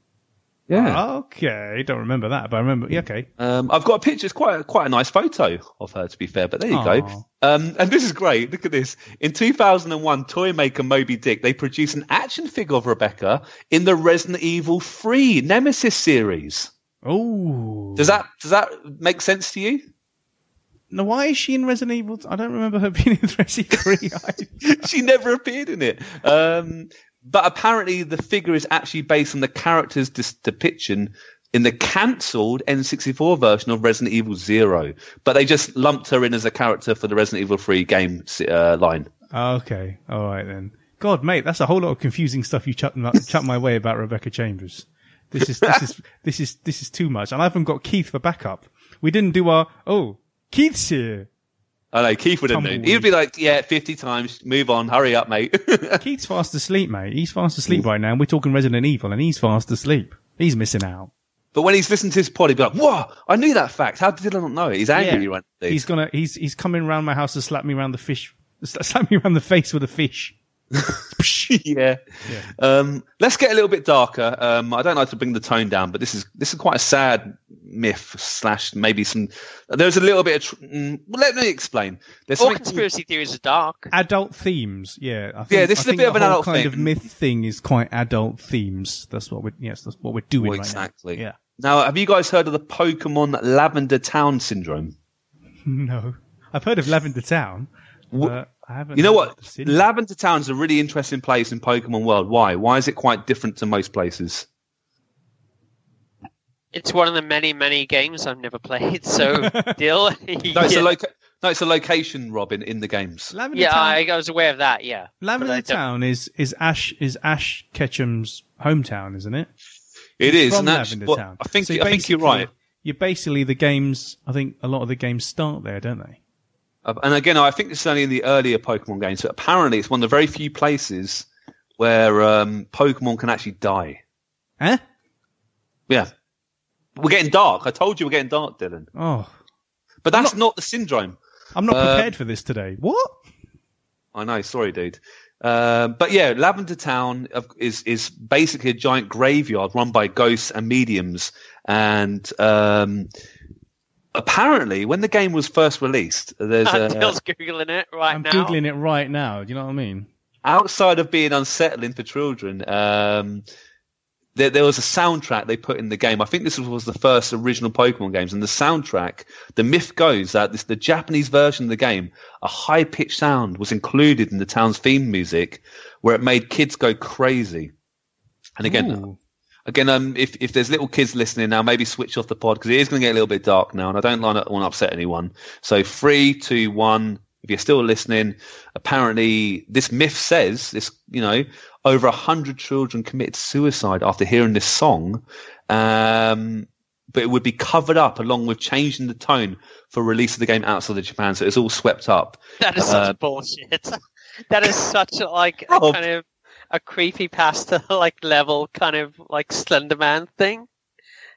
[SPEAKER 1] Yeah.
[SPEAKER 2] okay. Don't remember that, but I remember. Yeah, okay.
[SPEAKER 1] Um, I've got a picture. It's quite a, quite a nice photo of her, to be fair. But there you go. Um, and this is great. Look at this. In 2001, toy maker Moby Dick they produced an action figure of Rebecca in the Resident Evil 3 Nemesis series.
[SPEAKER 2] Oh,
[SPEAKER 1] Does that does that make sense to you?
[SPEAKER 2] Now, why is she in Resident Evil? I don't remember her being in Resident 3.
[SPEAKER 1] she never appeared in it. Um, but apparently, the figure is actually based on the character's dis- depiction in the cancelled N64 version of Resident Evil Zero. But they just lumped her in as a character for the Resident Evil 3 game uh, line.
[SPEAKER 2] okay, all right then. God, mate, that's a whole lot of confusing stuff you chucked, my- chucked my way about Rebecca Chambers. This is this is this is this is too much, and I haven't got Keith for backup. We didn't do our oh Keith's here.
[SPEAKER 1] I know Keith would have known.
[SPEAKER 2] Tumbleweed.
[SPEAKER 1] He'd be like, "Yeah, fifty times. Move on. Hurry up, mate."
[SPEAKER 2] Keith's fast asleep, mate. He's fast asleep right now. and We're talking Resident Evil, and he's fast asleep. He's missing out.
[SPEAKER 1] but when he's listened to his pod, he'd be like, "Whoa! I knew that fact. How did I not know it?" He's angry
[SPEAKER 2] Yeah.
[SPEAKER 1] right.
[SPEAKER 2] He's gonna he's he's coming round my house to slap me around the fish, slap me around the face with a fish.
[SPEAKER 1] Yeah. Um, let's get a little bit darker. Um, I don't like to bring the tone down, but this is this is quite a sad myth slash maybe some. There's a little bit of. Tr- mm, well, let me explain. There's
[SPEAKER 3] All
[SPEAKER 1] something called-
[SPEAKER 3] conspiracy theories are dark.
[SPEAKER 2] Adult themes, yeah. I think,
[SPEAKER 1] Yeah, this
[SPEAKER 2] I
[SPEAKER 1] is a bit of an
[SPEAKER 2] whole
[SPEAKER 1] adult
[SPEAKER 2] kind
[SPEAKER 1] thing.
[SPEAKER 2] of myth thing is quite adult themes. That's what we're yes, that's what we're doing
[SPEAKER 1] Well,
[SPEAKER 2] right
[SPEAKER 1] exactly.
[SPEAKER 2] now. Yeah.
[SPEAKER 1] Now, have you guys heard of the Pokemon Lavender Town syndrome?
[SPEAKER 2] No, I've heard of Lavender Town.
[SPEAKER 1] Wh-
[SPEAKER 2] but I haven't.
[SPEAKER 1] You know what?
[SPEAKER 2] of the syndrome.
[SPEAKER 1] Lavender Town is a really interesting place in Pokemon World. Why? Why is it quite different to most places?
[SPEAKER 3] It's one of the many, many games I've never played. So, Dill.
[SPEAKER 1] No, it's a loca- No, it's a location, Robin, in the games.
[SPEAKER 2] Lavender
[SPEAKER 3] yeah,
[SPEAKER 2] Town.
[SPEAKER 3] I, I was aware of that. Yeah,
[SPEAKER 2] Lavender Town is is Ash is Ash Ketchum's hometown, isn't it?
[SPEAKER 1] It
[SPEAKER 2] He's
[SPEAKER 1] is.
[SPEAKER 2] from
[SPEAKER 1] and
[SPEAKER 2] Lavender
[SPEAKER 1] well,
[SPEAKER 2] Town.
[SPEAKER 1] I think
[SPEAKER 2] So
[SPEAKER 1] I think you're
[SPEAKER 2] basically-
[SPEAKER 1] right.
[SPEAKER 2] You're basically the games. I think a lot of the games start there, don't they?
[SPEAKER 1] And again, I think this is only in the earlier Pokemon games, but apparently it's one of the very few places where um, Pokemon can actually die.
[SPEAKER 2] Eh?
[SPEAKER 1] Yeah. We're getting dark. I told you we're getting dark, Dylan.
[SPEAKER 2] Oh,
[SPEAKER 1] But that's not, the syndrome.
[SPEAKER 2] I'm not
[SPEAKER 1] Uh,
[SPEAKER 2] prepared for this today. What?
[SPEAKER 1] I know. Sorry, dude. Uh, but yeah, Lavender Town is is basically a giant graveyard run by ghosts and mediums. And um, apparently, when the game was first released, there's a,
[SPEAKER 3] Dill's googling it right
[SPEAKER 2] I'm
[SPEAKER 3] now.
[SPEAKER 2] googling it right now. Do you know what I mean?
[SPEAKER 1] outside of being unsettling for children, um, there, there was a soundtrack they put in the game. I think this was the first original Pokemon games, and the soundtrack. The myth goes that this, the Japanese version of the game, a high pitched sound was included in the town's theme music, where it made kids go crazy. And again,
[SPEAKER 2] Ooh.
[SPEAKER 1] Again, um, if if there's little kids listening now, maybe switch off the pod because it is going to get a little bit dark now, and I don't want to upset anyone. So three, two, one. If you're still listening, apparently this myth says this. You know, over a hundred children committed suicide after hearing this song, um, but it would be covered up along with changing the tone for release of the game outside of Japan. So it's all swept up.
[SPEAKER 3] That is such
[SPEAKER 1] Uh,
[SPEAKER 3] bullshit. that is such a, like a kind of a creepy pasta like level kind of like Slenderman thing.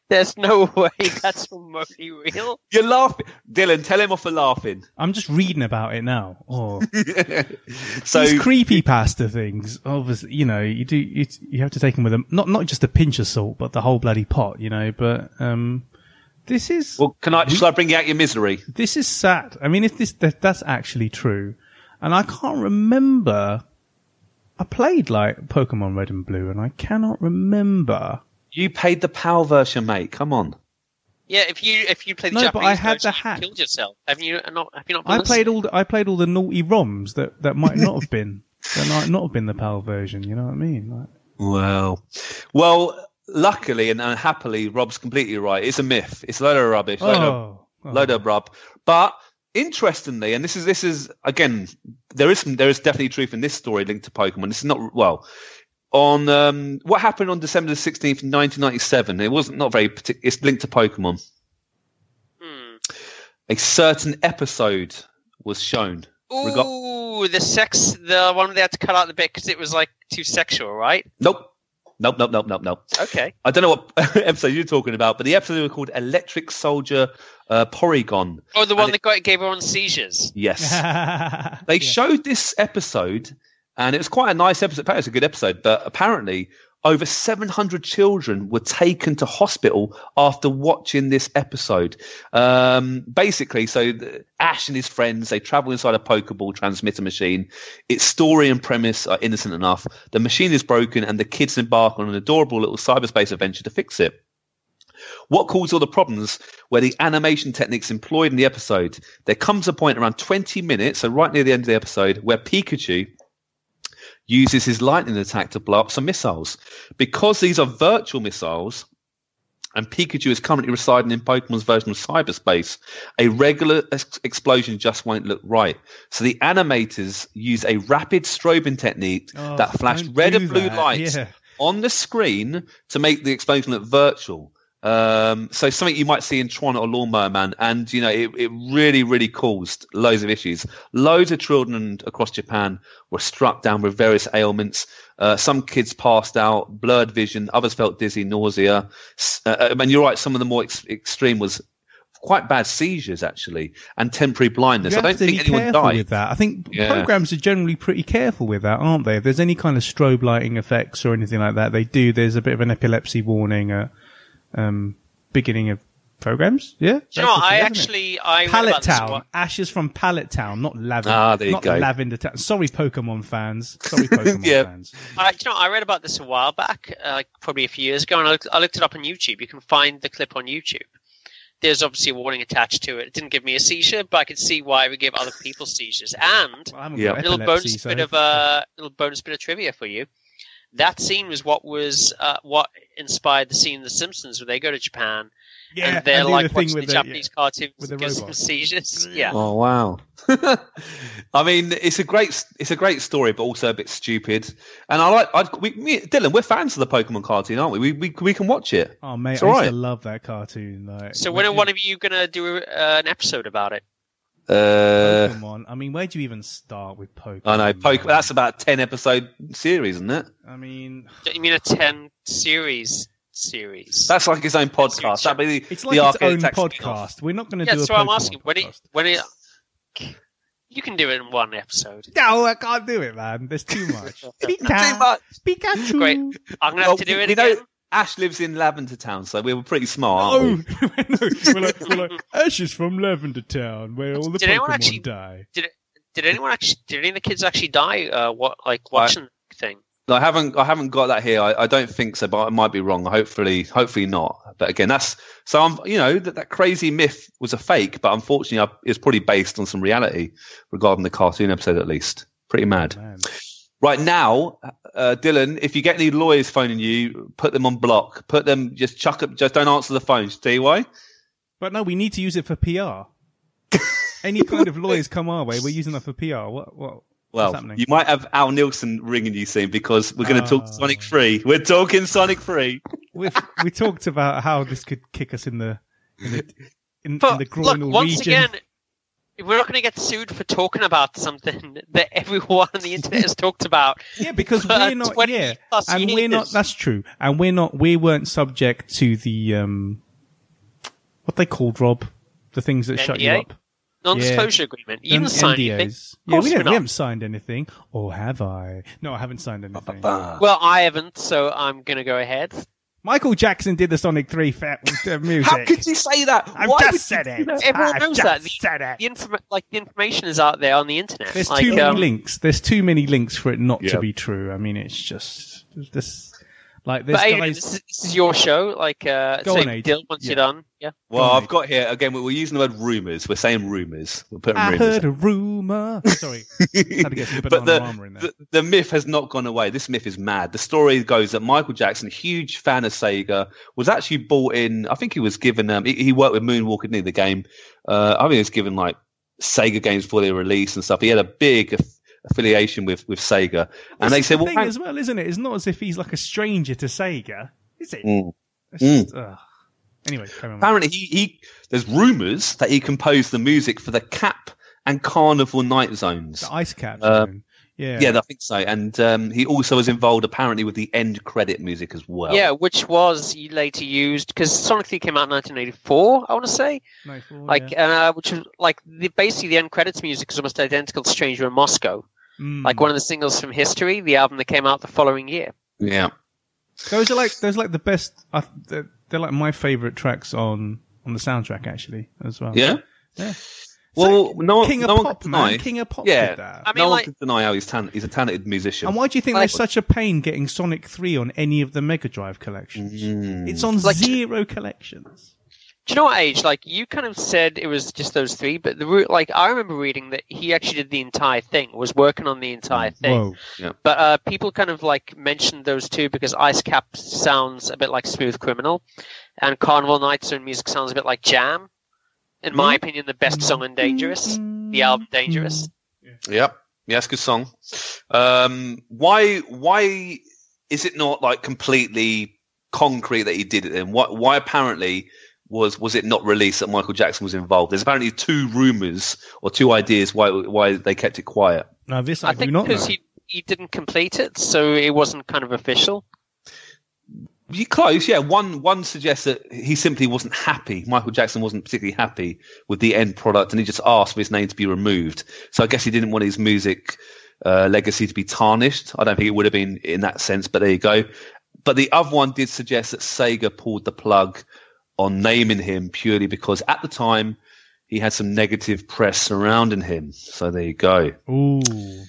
[SPEAKER 3] There's no way that's remotely real.
[SPEAKER 1] You're laughing, Dylan. Tell him off for laughing.
[SPEAKER 2] I'm just reading about it now. Oh,
[SPEAKER 1] so
[SPEAKER 2] these creepy pasta things. Obviously, you know, you do you, you have to take them with a not not just a pinch of salt, but the whole bloody pot. You know, but um, this is
[SPEAKER 1] well, can I? Shall I bring you out your misery?
[SPEAKER 2] this is sad. I mean, if this that, that's actually true, and I can't remember. I played like Pokemon Red and Blue, and I cannot remember.
[SPEAKER 1] You paid the PAL version, mate. Come on.
[SPEAKER 3] Yeah, if you if you play the
[SPEAKER 2] No, but
[SPEAKER 3] Japanese
[SPEAKER 2] I had
[SPEAKER 3] version,
[SPEAKER 2] the
[SPEAKER 3] you killed yourself. Have you not? Have you not?
[SPEAKER 2] I played all the, I played all the naughty ROMs that, that might not have been that might not have been the PAL version. You know what I mean? Like,
[SPEAKER 1] Well, well, luckily and unhappily, Rob's completely right. It's a myth. It's a load of rubbish. Load of
[SPEAKER 2] oh, oh.
[SPEAKER 1] load of rub. But interestingly, and this is this is again, there is some, there is definitely truth in this story linked to Pokemon. This is not well on um, what happened on December the sixteenth, nineteen ninety seven. It wasn't not very. Partic- it's linked to Pokemon.
[SPEAKER 3] Hmm.
[SPEAKER 1] A certain episode was shown.
[SPEAKER 3] Ooh, the sex, the one where they had to cut out the bit because it was like too sexual, right?
[SPEAKER 1] Nope. Nope, nope, nope, nope, nope.
[SPEAKER 3] Okay.
[SPEAKER 1] I don't know what episode you're talking about, but the episode was called Electric Soldier uh, Porygon.
[SPEAKER 3] Oh, the one
[SPEAKER 1] And
[SPEAKER 3] that got gave everyone seizures.
[SPEAKER 1] Yes.
[SPEAKER 2] Yeah.
[SPEAKER 1] They showed this episode, and it was quite a nice episode. Apparently, it's a good episode, but apparently, over 700 children were taken to hospital after watching this episode. Um, basically, so the, Ash and his friends they travel inside a Pokeball transmitter machine. Its story and premise are innocent enough. The machine is broken, and the kids embark on an adorable little cyberspace adventure to fix it. What caused all the problems were the animation techniques employed in the episode. There comes a point around 20 minutes, so right near the end of the episode, where Pikachu uses his lightning attack to blow up some missiles. Because these are virtual missiles, and Pikachu is currently residing in Pokemon's version of cyberspace, a regular ex- explosion just won't look right. So the animators use a rapid strobing technique
[SPEAKER 2] Oh,
[SPEAKER 1] that flashed red and blue
[SPEAKER 2] that.
[SPEAKER 1] lights
[SPEAKER 2] Yeah.
[SPEAKER 1] on the screen to make the explosion look virtual. Um, so something you might see in Tron or Lawnmower Man, and you know it, it really, really caused loads of issues. Loads of children across Japan were struck down with various ailments. Uh, some kids passed out, blurred vision. Others felt dizzy, nausea. S- Uh, and you're right. Some of the more ex- extreme was quite bad seizures actually, and temporary blindness. I don't think anyone died.
[SPEAKER 2] with that. I think
[SPEAKER 1] Yeah.
[SPEAKER 2] programs are generally pretty careful with that, aren't they? If there's any kind of strobe lighting effects or anything like that, they do. There's a bit of an epilepsy warning at um, beginning of programs. Yeah,
[SPEAKER 3] Do you know, what? I
[SPEAKER 2] thing, isn't it?
[SPEAKER 3] actually I read
[SPEAKER 2] Pallet
[SPEAKER 3] about
[SPEAKER 2] Town. Ashes from Pallet Town, not Lavender.
[SPEAKER 1] Ah, there you
[SPEAKER 2] not
[SPEAKER 1] go.
[SPEAKER 2] Lavender Town. Sorry, Pokemon fans. Sorry, Pokemon
[SPEAKER 1] Yeah.
[SPEAKER 2] fans.
[SPEAKER 3] I, do you know, I read about this a while back, uh, like probably a few years ago, and I looked, I looked it up on YouTube. You can find the clip on YouTube. There's obviously a warning attached to it. It didn't give me a seizure, but I could see why it would give other people seizures. And
[SPEAKER 2] Well, I haven't
[SPEAKER 1] Yeah.
[SPEAKER 3] a little bonus
[SPEAKER 2] so
[SPEAKER 3] bit of uh, little bonus bit of trivia for you. That scene was what was uh, what inspired the scene in The Simpsons, where they go to Japan
[SPEAKER 2] yeah,
[SPEAKER 3] and they're
[SPEAKER 2] and
[SPEAKER 3] like
[SPEAKER 2] the thing
[SPEAKER 3] watching the
[SPEAKER 2] with
[SPEAKER 3] Japanese cartoons
[SPEAKER 2] with the
[SPEAKER 3] and gives them
[SPEAKER 2] robot.
[SPEAKER 3] seizures. Yeah.
[SPEAKER 1] Oh wow! I mean, it's a great, it's a great story, but also a bit stupid. And I like, I, we, me, Dylan, we're fans of the Pokemon cartoon, aren't we? We we, we can watch it.
[SPEAKER 2] Oh mate,
[SPEAKER 1] It's
[SPEAKER 2] I used
[SPEAKER 1] alright.
[SPEAKER 2] to love that cartoon. Like,
[SPEAKER 3] So when are one of you gonna do uh, an episode about it?
[SPEAKER 1] Uh,
[SPEAKER 2] Pokemon? I mean, where do you even start with Pokemon?
[SPEAKER 1] I know, Pokemon. That's about a ten episode series, isn't it?
[SPEAKER 2] I mean,
[SPEAKER 3] Don't you mean a ten series series?
[SPEAKER 1] That's like his own podcast. That'd be the,
[SPEAKER 2] it's
[SPEAKER 1] the
[SPEAKER 2] its own
[SPEAKER 1] Attack spin-off.
[SPEAKER 2] podcast. We're not going to
[SPEAKER 3] yeah,
[SPEAKER 2] do a
[SPEAKER 3] that's what I'm
[SPEAKER 2] Pokemon
[SPEAKER 3] asking. When it, when it, you can do it in one episode.
[SPEAKER 2] No, I can't do it, man. There's too much.
[SPEAKER 1] Too
[SPEAKER 2] Pika,
[SPEAKER 1] much.
[SPEAKER 2] Pikachu.
[SPEAKER 3] Great. I'm gonna have
[SPEAKER 1] Well,
[SPEAKER 3] to do it again.
[SPEAKER 1] know Ash lives in Lavender Town, so we were pretty smart,
[SPEAKER 2] Oh,
[SPEAKER 1] aren't we?
[SPEAKER 2] no. we're like, we're like, Ash is from Lavender Town, where all the
[SPEAKER 3] Did
[SPEAKER 2] Pokemon
[SPEAKER 3] actually-
[SPEAKER 2] die.
[SPEAKER 3] Did anyone actually? Did any of the kids actually die? Uh, what like watching the thing?
[SPEAKER 1] I haven't I haven't got that here. I, I don't think so, but I might be wrong. Hopefully, hopefully not. But again, that's so. I'm you know that, that crazy myth was a fake, but unfortunately, it's probably based on some reality regarding the cartoon episode, at least. Pretty mad.
[SPEAKER 2] Man.
[SPEAKER 1] Right now, uh, Dylan, if you get any lawyers phoning you, put them on block. Put them just chuck up. Just don't answer the phone. See you why?
[SPEAKER 2] But no, we need to use it for PR. Any kind of lawyers come our way, we're using that for PR. What? What?
[SPEAKER 1] Well,
[SPEAKER 2] happening?
[SPEAKER 1] you might have Al Nielsen ringing you soon because we're going to talk
[SPEAKER 2] Oh.
[SPEAKER 1] Sonic Free. We're talking Sonic Free.
[SPEAKER 2] We've, we talked about how this could kick us in the in the, in, in
[SPEAKER 3] But
[SPEAKER 2] the
[SPEAKER 3] look, once
[SPEAKER 2] region.
[SPEAKER 3] again, we're not going to get sued for talking about something that everyone on the internet has talked about.
[SPEAKER 2] Yeah, because we're not.
[SPEAKER 3] 20
[SPEAKER 2] Yeah,
[SPEAKER 3] plus
[SPEAKER 2] and we're not. That's true. And we're not. We weren't subject to the um, what they called Rob, the things that shut you up.
[SPEAKER 3] Non-disclosure agreement. You
[SPEAKER 2] N-
[SPEAKER 3] didn't sign anything.
[SPEAKER 2] NDAs.
[SPEAKER 3] Of
[SPEAKER 2] Yeah, we,
[SPEAKER 3] we're
[SPEAKER 2] don't, we haven't signed anything, or have I? No, I haven't signed anything.
[SPEAKER 3] Well, I haven't, so I'm going to go ahead.
[SPEAKER 2] Michael Jackson did the Sonic Three fa- music.
[SPEAKER 1] How could you say that?
[SPEAKER 2] I've
[SPEAKER 1] Why would
[SPEAKER 2] just
[SPEAKER 1] you
[SPEAKER 2] said
[SPEAKER 1] do
[SPEAKER 2] it.
[SPEAKER 1] that?
[SPEAKER 3] Everyone
[SPEAKER 2] I've
[SPEAKER 3] knows
[SPEAKER 2] just
[SPEAKER 3] that. The-
[SPEAKER 2] said it.
[SPEAKER 3] The inform- like the information is out there on the internet.
[SPEAKER 2] There's
[SPEAKER 3] like,
[SPEAKER 2] too many
[SPEAKER 3] um,
[SPEAKER 2] links. There's too many links for it not
[SPEAKER 1] Yeah.
[SPEAKER 2] to be true. I mean, it's just this. Like this
[SPEAKER 3] But Adrian,
[SPEAKER 2] guy's.
[SPEAKER 3] this is, this is your show. Like, uh,
[SPEAKER 2] Go
[SPEAKER 3] say
[SPEAKER 2] on, Aid.
[SPEAKER 3] Once
[SPEAKER 2] Yeah.
[SPEAKER 3] you're done. Yeah.
[SPEAKER 1] Well,
[SPEAKER 2] Go
[SPEAKER 1] I've got here again. We're using the word rumors. We're saying rumors. We're putting
[SPEAKER 2] I
[SPEAKER 1] rumors.
[SPEAKER 2] heard a rumor. Sorry, had to get some
[SPEAKER 1] but the,
[SPEAKER 2] armor in there.
[SPEAKER 1] the the myth has not gone away. This myth is mad. The story goes that Michael Jackson, huge fan of Sega, was actually bought in. I think he was given. Um, he, he worked with Moonwalker, didn't? The game. Uh, I think he was given like Sega games before they were released and stuff. He had a big aff- affiliation with with Sega, and
[SPEAKER 2] This
[SPEAKER 1] they
[SPEAKER 2] is
[SPEAKER 1] said, "Well,
[SPEAKER 2] thing
[SPEAKER 1] hang-
[SPEAKER 2] as well, isn't it? It's not as if he's like a stranger to Sega, is it?
[SPEAKER 1] Mm.
[SPEAKER 2] It's
[SPEAKER 1] Mm.
[SPEAKER 2] just. Anyway,
[SPEAKER 1] apparently he, he there's rumors that he composed the music for the Cap and Carnival Night Zones.
[SPEAKER 2] The ice Cap.
[SPEAKER 1] Uh,
[SPEAKER 2] yeah,
[SPEAKER 1] Yeah, I think so. And um, he also was involved apparently with the end credit music as well.
[SPEAKER 3] Yeah, which was later used because Sonic 3 came out in 1984. I want to say, like,
[SPEAKER 2] yeah.
[SPEAKER 3] uh, which was like the, basically the end credits music is almost identical to Stranger in Moscow.
[SPEAKER 2] Mm.
[SPEAKER 3] Like one of the singles from History, the album that came out the following year.
[SPEAKER 1] Yeah.
[SPEAKER 2] those are like those are like the best. Uh, they're, they're like my favorite tracks on on the soundtrack actually as well.
[SPEAKER 1] Yeah.
[SPEAKER 2] Yeah.
[SPEAKER 1] Well, no, one-
[SPEAKER 2] King of
[SPEAKER 1] no one
[SPEAKER 2] Pop,
[SPEAKER 1] can
[SPEAKER 2] man.
[SPEAKER 1] deny.
[SPEAKER 2] King of Pop
[SPEAKER 1] Yeah.
[SPEAKER 2] did that.
[SPEAKER 3] I mean,
[SPEAKER 1] no
[SPEAKER 3] like-
[SPEAKER 1] one can deny how he's, tan- he's a talented musician.
[SPEAKER 2] And why do you think
[SPEAKER 3] Like-
[SPEAKER 2] there's such a pain getting Sonic 3 on any of the Mega Drive collections?
[SPEAKER 1] Mm.
[SPEAKER 2] It's on
[SPEAKER 3] Like-
[SPEAKER 2] zero collections.
[SPEAKER 3] Do you know what age? Like you kind of said it was just those three, but the root, like I remember reading that he actually did the entire thing, was working on the entire thing.
[SPEAKER 2] Whoa.
[SPEAKER 3] But uh, people kind of like mentioned those two because Ice Cap sounds a bit like Smooth Criminal, and Carnival Nights and music sounds a bit like Jam. In my opinion, the best song in Dangerous, the album Dangerous.
[SPEAKER 1] Yep. Yeah, it's a good song. Um, why? Why is it not like completely concrete that he did it? Then why? Why apparently was was it not released that Michael Jackson was involved? There's apparently two rumors or two ideas why why they kept it quiet.
[SPEAKER 2] Now this I,
[SPEAKER 3] I
[SPEAKER 2] do
[SPEAKER 3] think
[SPEAKER 2] not know.
[SPEAKER 3] because he he didn't complete it, so it wasn't kind of official.
[SPEAKER 1] You close, yeah. One one suggests that he simply wasn't happy. Michael Jackson wasn't particularly happy with the end product, and he just asked for his name to be removed. So I guess he didn't want his music uh, legacy to be tarnished. I don't think it would have been in that sense, but there you go. But the other one did suggest that Sega pulled the plug on naming him purely because at the time he had some negative press surrounding him. So there you go.
[SPEAKER 2] Ooh.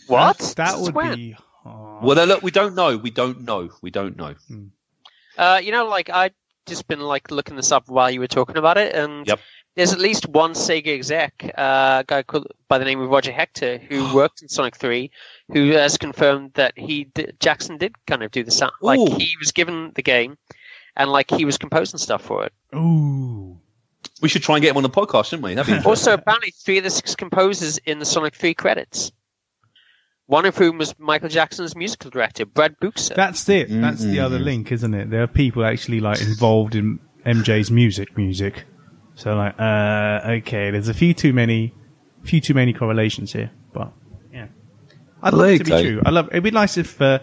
[SPEAKER 3] What?
[SPEAKER 2] That, that would
[SPEAKER 3] When?
[SPEAKER 2] be.
[SPEAKER 1] Well, look, we don't know. We don't know. We don't know.
[SPEAKER 3] Uh, you know, like I'd just been like looking this up while you were talking about it, and
[SPEAKER 1] Yep.
[SPEAKER 3] there's at least one Sega exec, uh, a guy called by the name of Roger Hector, who worked in Sonic 3, who has confirmed that he did, Jackson did kind of do the sound. Like
[SPEAKER 1] Ooh.
[SPEAKER 3] he was given the game, and like he was composing stuff for it.
[SPEAKER 2] Ooh.
[SPEAKER 1] We should try and get him on the podcast, shouldn't we? That'd be
[SPEAKER 3] Also, apparently, three of the six composers in the Sonic 3 credits. One of whom was Michael Jackson's musical director, Brad Buxer.
[SPEAKER 2] That's it. That's the other link, isn't it? There are people actually like involved in MJ's music, music. So like, uh, okay, there's a few too many, few too many correlations here, but yeah, I'd love it to be
[SPEAKER 1] go.
[SPEAKER 2] true. I love. It'd be nice if, uh,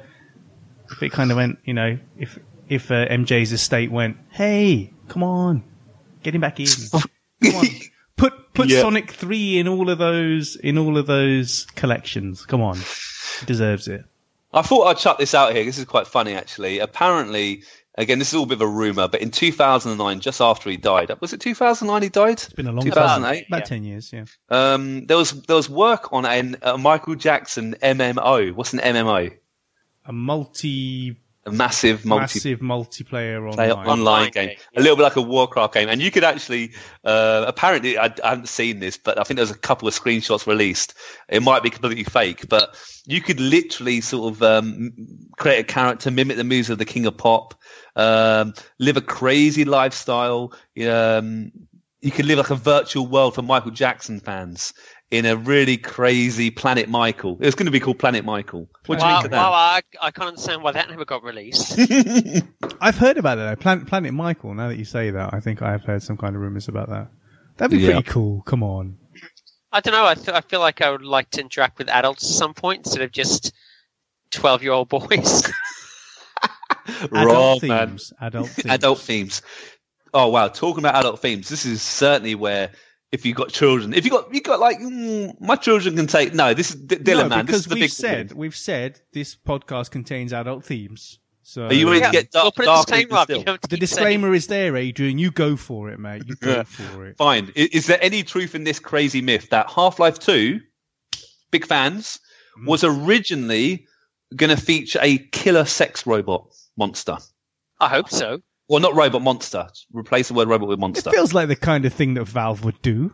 [SPEAKER 2] if it kind of went, you know, if if uh, MJ's estate went, hey, come on, get him back in, come on, put put
[SPEAKER 1] Yeah.
[SPEAKER 2] Sonic Three in all of those in all of those collections. Come on, he deserves it.
[SPEAKER 1] I thought I'd chuck this out here. This is quite funny, actually. Apparently, again, this is all a bit of a rumor, but in 2009, just after he died, was it 2009 he died? It's
[SPEAKER 2] been a long time.
[SPEAKER 1] 2008.
[SPEAKER 2] About
[SPEAKER 3] Yeah.
[SPEAKER 2] ten years, yeah.
[SPEAKER 1] Um, there was there was work on an, a Michael Jackson MMO. What's an MMO?
[SPEAKER 2] A multi
[SPEAKER 1] A massive multi
[SPEAKER 2] massive multiplayer
[SPEAKER 1] play
[SPEAKER 2] online.
[SPEAKER 1] online,
[SPEAKER 3] Online
[SPEAKER 1] game,
[SPEAKER 3] game,
[SPEAKER 1] a little bit like a Warcraft game, and you could actually. Uh, apparently, I, I haven't seen this, but I think there's a couple of screenshots released. It might be completely fake, but you could literally sort of um, create a character, mimic the moves of the King of Pop, um, live a crazy lifestyle. Um, you could live like a virtual world for Michael Jackson fans in a really crazy Planet Michael. It's going to be called Planet Michael. What do you
[SPEAKER 3] wow,
[SPEAKER 1] think of
[SPEAKER 3] wow,
[SPEAKER 1] that?
[SPEAKER 3] I, I can't understand why that never got released.
[SPEAKER 2] I've heard about that. Though. Planet, Planet Michael. Now that you say that, I think I have heard some kind of rumors about that. That'd be
[SPEAKER 1] Yeah.
[SPEAKER 2] pretty cool. Come on.
[SPEAKER 3] I don't know. I, th- I feel like I would like to interact with adults at some point instead of just twelve-year-old boys.
[SPEAKER 2] Adult
[SPEAKER 1] Wrong,
[SPEAKER 2] themes. Adult themes.
[SPEAKER 1] Adult themes. Oh wow, talking about adult themes. This is certainly where if you've got children, if you've got you got like mm, my children can take. No, this is D- Dylan,
[SPEAKER 2] no,
[SPEAKER 1] man. This
[SPEAKER 2] because
[SPEAKER 1] is the
[SPEAKER 2] we've
[SPEAKER 1] big
[SPEAKER 2] said
[SPEAKER 1] thing.
[SPEAKER 2] we've said this podcast contains adult themes. So
[SPEAKER 1] Are you ready
[SPEAKER 3] Yeah,
[SPEAKER 1] to get
[SPEAKER 3] we'll
[SPEAKER 1] dark,
[SPEAKER 3] put a disclaimer up. You
[SPEAKER 1] still?
[SPEAKER 3] don't have to
[SPEAKER 2] the
[SPEAKER 3] saying-
[SPEAKER 2] disclaimer is there, Adrian. You go for it, mate. You go
[SPEAKER 1] Yeah.
[SPEAKER 2] for it.
[SPEAKER 1] Fine. I- Is there any truth in this crazy myth that Half Life Two, big fans,
[SPEAKER 2] Mm.
[SPEAKER 1] was originally going to feature a killer sex robot monster?
[SPEAKER 3] I hope so.
[SPEAKER 1] Well, not robot monster. Replace the word robot with
[SPEAKER 2] It
[SPEAKER 1] monster.
[SPEAKER 2] feels like the kind of thing that Valve would do.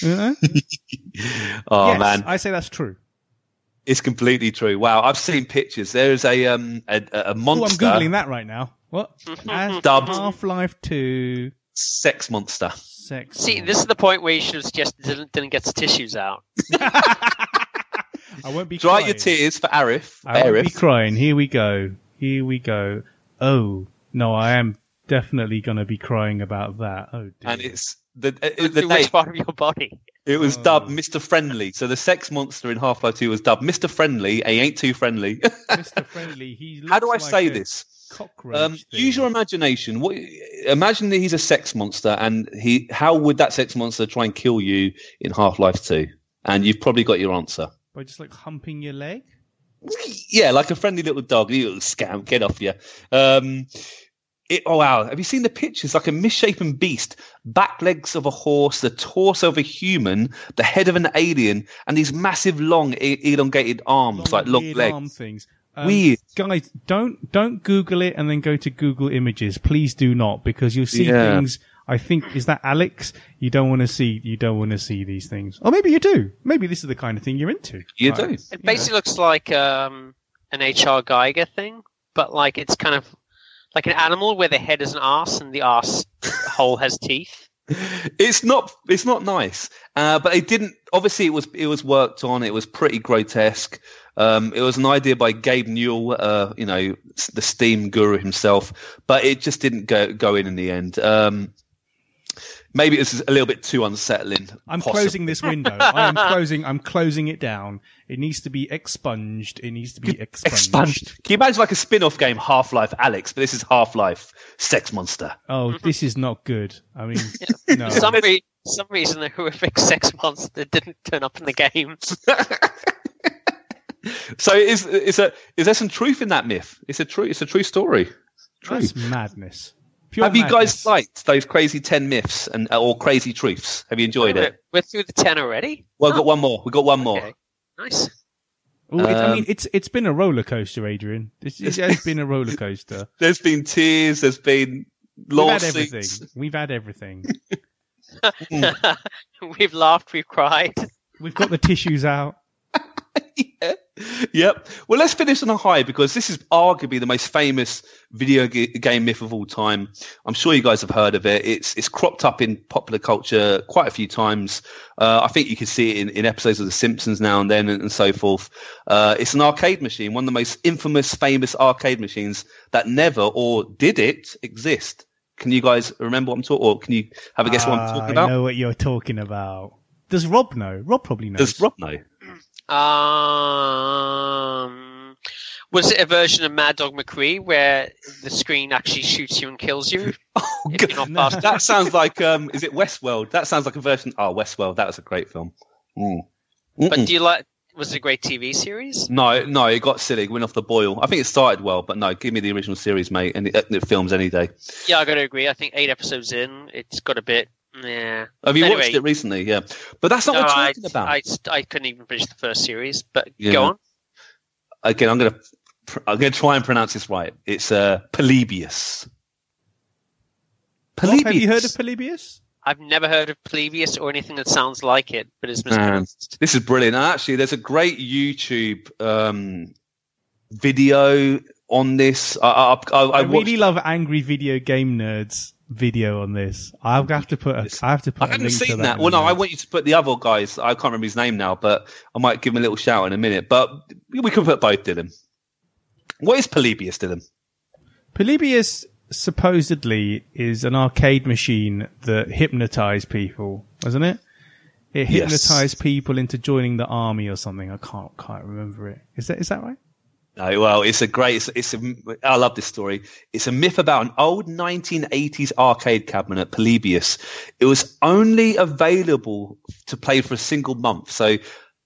[SPEAKER 2] You know?
[SPEAKER 1] oh
[SPEAKER 2] yes,
[SPEAKER 1] man,
[SPEAKER 2] I say that's true.
[SPEAKER 1] it's completely true. Wow, I've seen pictures. There is a um a, a a
[SPEAKER 2] Oh, I'm googling that right now. What?
[SPEAKER 1] Dubbed.
[SPEAKER 2] Half Life Two
[SPEAKER 1] sex monster.
[SPEAKER 2] sex.
[SPEAKER 3] See, this is the point where you should have suggested Dylan, Dylan gets the tissues out.
[SPEAKER 2] I won't be
[SPEAKER 1] Dry
[SPEAKER 2] crying.
[SPEAKER 1] your tears for Aeris.
[SPEAKER 2] I won't be crying. Here we go. Here we go. Oh no, I am definitely going to be crying about that. Oh dear.
[SPEAKER 1] And it's the uh, the
[SPEAKER 3] Through
[SPEAKER 1] name.
[SPEAKER 3] part of your body?
[SPEAKER 1] It was
[SPEAKER 2] Oh.
[SPEAKER 1] dubbed Mr. Friendly. So the sex monster in Half Life Two was dubbed Mr. Friendly. He ain't too friendly.
[SPEAKER 2] Mr. Friendly. He.
[SPEAKER 1] How do I
[SPEAKER 2] looks
[SPEAKER 1] say
[SPEAKER 2] a
[SPEAKER 1] this?
[SPEAKER 2] Cockroach.
[SPEAKER 1] Um, use your imagination. What, imagine that he's a sex monster, and he. How would that sex monster try and kill you in Half Life Two? And you've probably got your answer.
[SPEAKER 2] by just like humping your leg.
[SPEAKER 1] Yeah, like a friendly little dog. You little scam, get off you. Um, it, oh wow! Have you seen the pictures? Like a misshapen beast, back legs of a horse, the torso of a human, the head of an alien, and these massive, long, e- elongated arms, like long
[SPEAKER 2] weird
[SPEAKER 1] legs.
[SPEAKER 2] arm things. Um,
[SPEAKER 1] Weird.
[SPEAKER 2] guys. Don't don't Google it and then go to Google Images. Please do not because you'll see
[SPEAKER 1] Yeah.
[SPEAKER 2] things. I think is that Alex. You don't want to see. You don't want to see these things. Or maybe you do. Maybe this is the kind of thing you're into.
[SPEAKER 1] You
[SPEAKER 2] Right.
[SPEAKER 1] do.
[SPEAKER 3] It basically looks like um, an HR Giger thing, but like it's kind of like an animal where the head is an ass and the ass hole has teeth.
[SPEAKER 1] It's not. It's not nice. Uh, but it didn't. Obviously, it was. It was worked on. It was pretty grotesque. Um, it was an idea by Gabe Newell, uh, you know, the Steam guru himself. But it just didn't go go in in the end. Um, maybe this is a little bit too unsettling.
[SPEAKER 2] I'm
[SPEAKER 1] possibly.
[SPEAKER 2] closing this window. I am closing. I'm closing it down. It needs to be expunged. It needs to be expunged.
[SPEAKER 1] Expunged. Can you imagine like a spin-off game, Half Life Alex? But this is Half Life Sex Monster.
[SPEAKER 2] Oh, mm-hmm. this is not good. I mean, no.
[SPEAKER 3] For some, re- some reason, the horrific sex monster didn't turn up in the game.
[SPEAKER 1] So is is a is there some truth in that myth? It's a true. It's a true story. True.
[SPEAKER 2] That's madness. Pure
[SPEAKER 1] Have you guys liked those crazy ten myths and uh, or crazy truths? Have you enjoyed
[SPEAKER 3] we're,
[SPEAKER 1] it?
[SPEAKER 3] we're through the 10 already?
[SPEAKER 1] Well, we've got one more. We've got one more.
[SPEAKER 3] Okay. Nice.
[SPEAKER 2] Ooh, it, I
[SPEAKER 1] Um,
[SPEAKER 2] mean, it's it's been a roller coaster, Adrian. It's, it has been a roller coaster.
[SPEAKER 1] There's been tears. There's been
[SPEAKER 2] We've had everything. We've had everything.
[SPEAKER 3] we've laughed, we've cried.
[SPEAKER 2] We've got the tissues out.
[SPEAKER 1] yeah. Yep. Well, let's finish on a high because this is arguably the most famous video g- game myth of all time. I'm sure you guys have heard of it. It's it's cropped up in popular culture quite a few times. Uh, I think you can see it in, in episodes of The Simpsons now and then and, and so forth. Uh, it's an arcade machine, one of the most infamous, famous arcade machines that never or did it exist. Can you guys remember what I'm talking? Or can you have a guess what I'm
[SPEAKER 2] Ah,
[SPEAKER 1] talking
[SPEAKER 2] I
[SPEAKER 1] about?
[SPEAKER 2] know what you're talking about. Does Rob know? Rob probably knows.
[SPEAKER 1] Does Rob know?
[SPEAKER 3] Um, was it a version of Mad Dog McCree where the screen actually shoots you and kills you
[SPEAKER 1] Oh, God.
[SPEAKER 2] No.
[SPEAKER 1] That sounds like um, is it Westworld? That sounds like a version. Oh, Westworld. That was a great film. Mm.
[SPEAKER 3] But do you like? Was it a great TV series?
[SPEAKER 1] no, no, it got silly. It went off the boil. I think it started well, but no, give me the original series, mate, and it, it films any day.
[SPEAKER 3] Yeah, I got to agree. I think eight episodes in, it's got a bit. Yeah.
[SPEAKER 1] Have you
[SPEAKER 3] Anyway.
[SPEAKER 1] watched it recently? Yeah, but that's not
[SPEAKER 3] No,
[SPEAKER 1] what we're
[SPEAKER 3] I,
[SPEAKER 1] talking about.
[SPEAKER 3] I, I couldn't even finish the first series. But
[SPEAKER 1] Yeah.
[SPEAKER 3] go on.
[SPEAKER 1] Again, I'm gonna I'm gonna try and pronounce this right. It's uh, Polybius.
[SPEAKER 2] Rob, have you heard of Polybius?
[SPEAKER 3] I've never heard of Polybius or anything that sounds like it, but it's
[SPEAKER 1] Man.
[SPEAKER 3] mispronounced.
[SPEAKER 1] This is brilliant. Actually, there's a great YouTube um, video on this. I, I, I, I,
[SPEAKER 2] I,
[SPEAKER 1] watched-
[SPEAKER 2] really love angry video game nerds video on this. I'll have to put a, I have to put
[SPEAKER 1] I haven't
[SPEAKER 2] link to
[SPEAKER 1] seen
[SPEAKER 2] that.
[SPEAKER 1] that. Well, no, I want you to put the other guys. I can't remember his name now, but I might give him a little shout in a minute. But we can put both, Dylan. What is Polybius, Dylan?
[SPEAKER 2] Polybius supposedly is an arcade machine that hypnotized people, wasn't it? It
[SPEAKER 1] Yes.
[SPEAKER 2] hypnotized people into joining the army or something. I can't quite remember it. Is that is that right?
[SPEAKER 1] No, well, it's a great. It's, it's a. I love this story. It's a myth about an old 1980s arcade cabinet, Polybius. It was only available to play for a single month. So,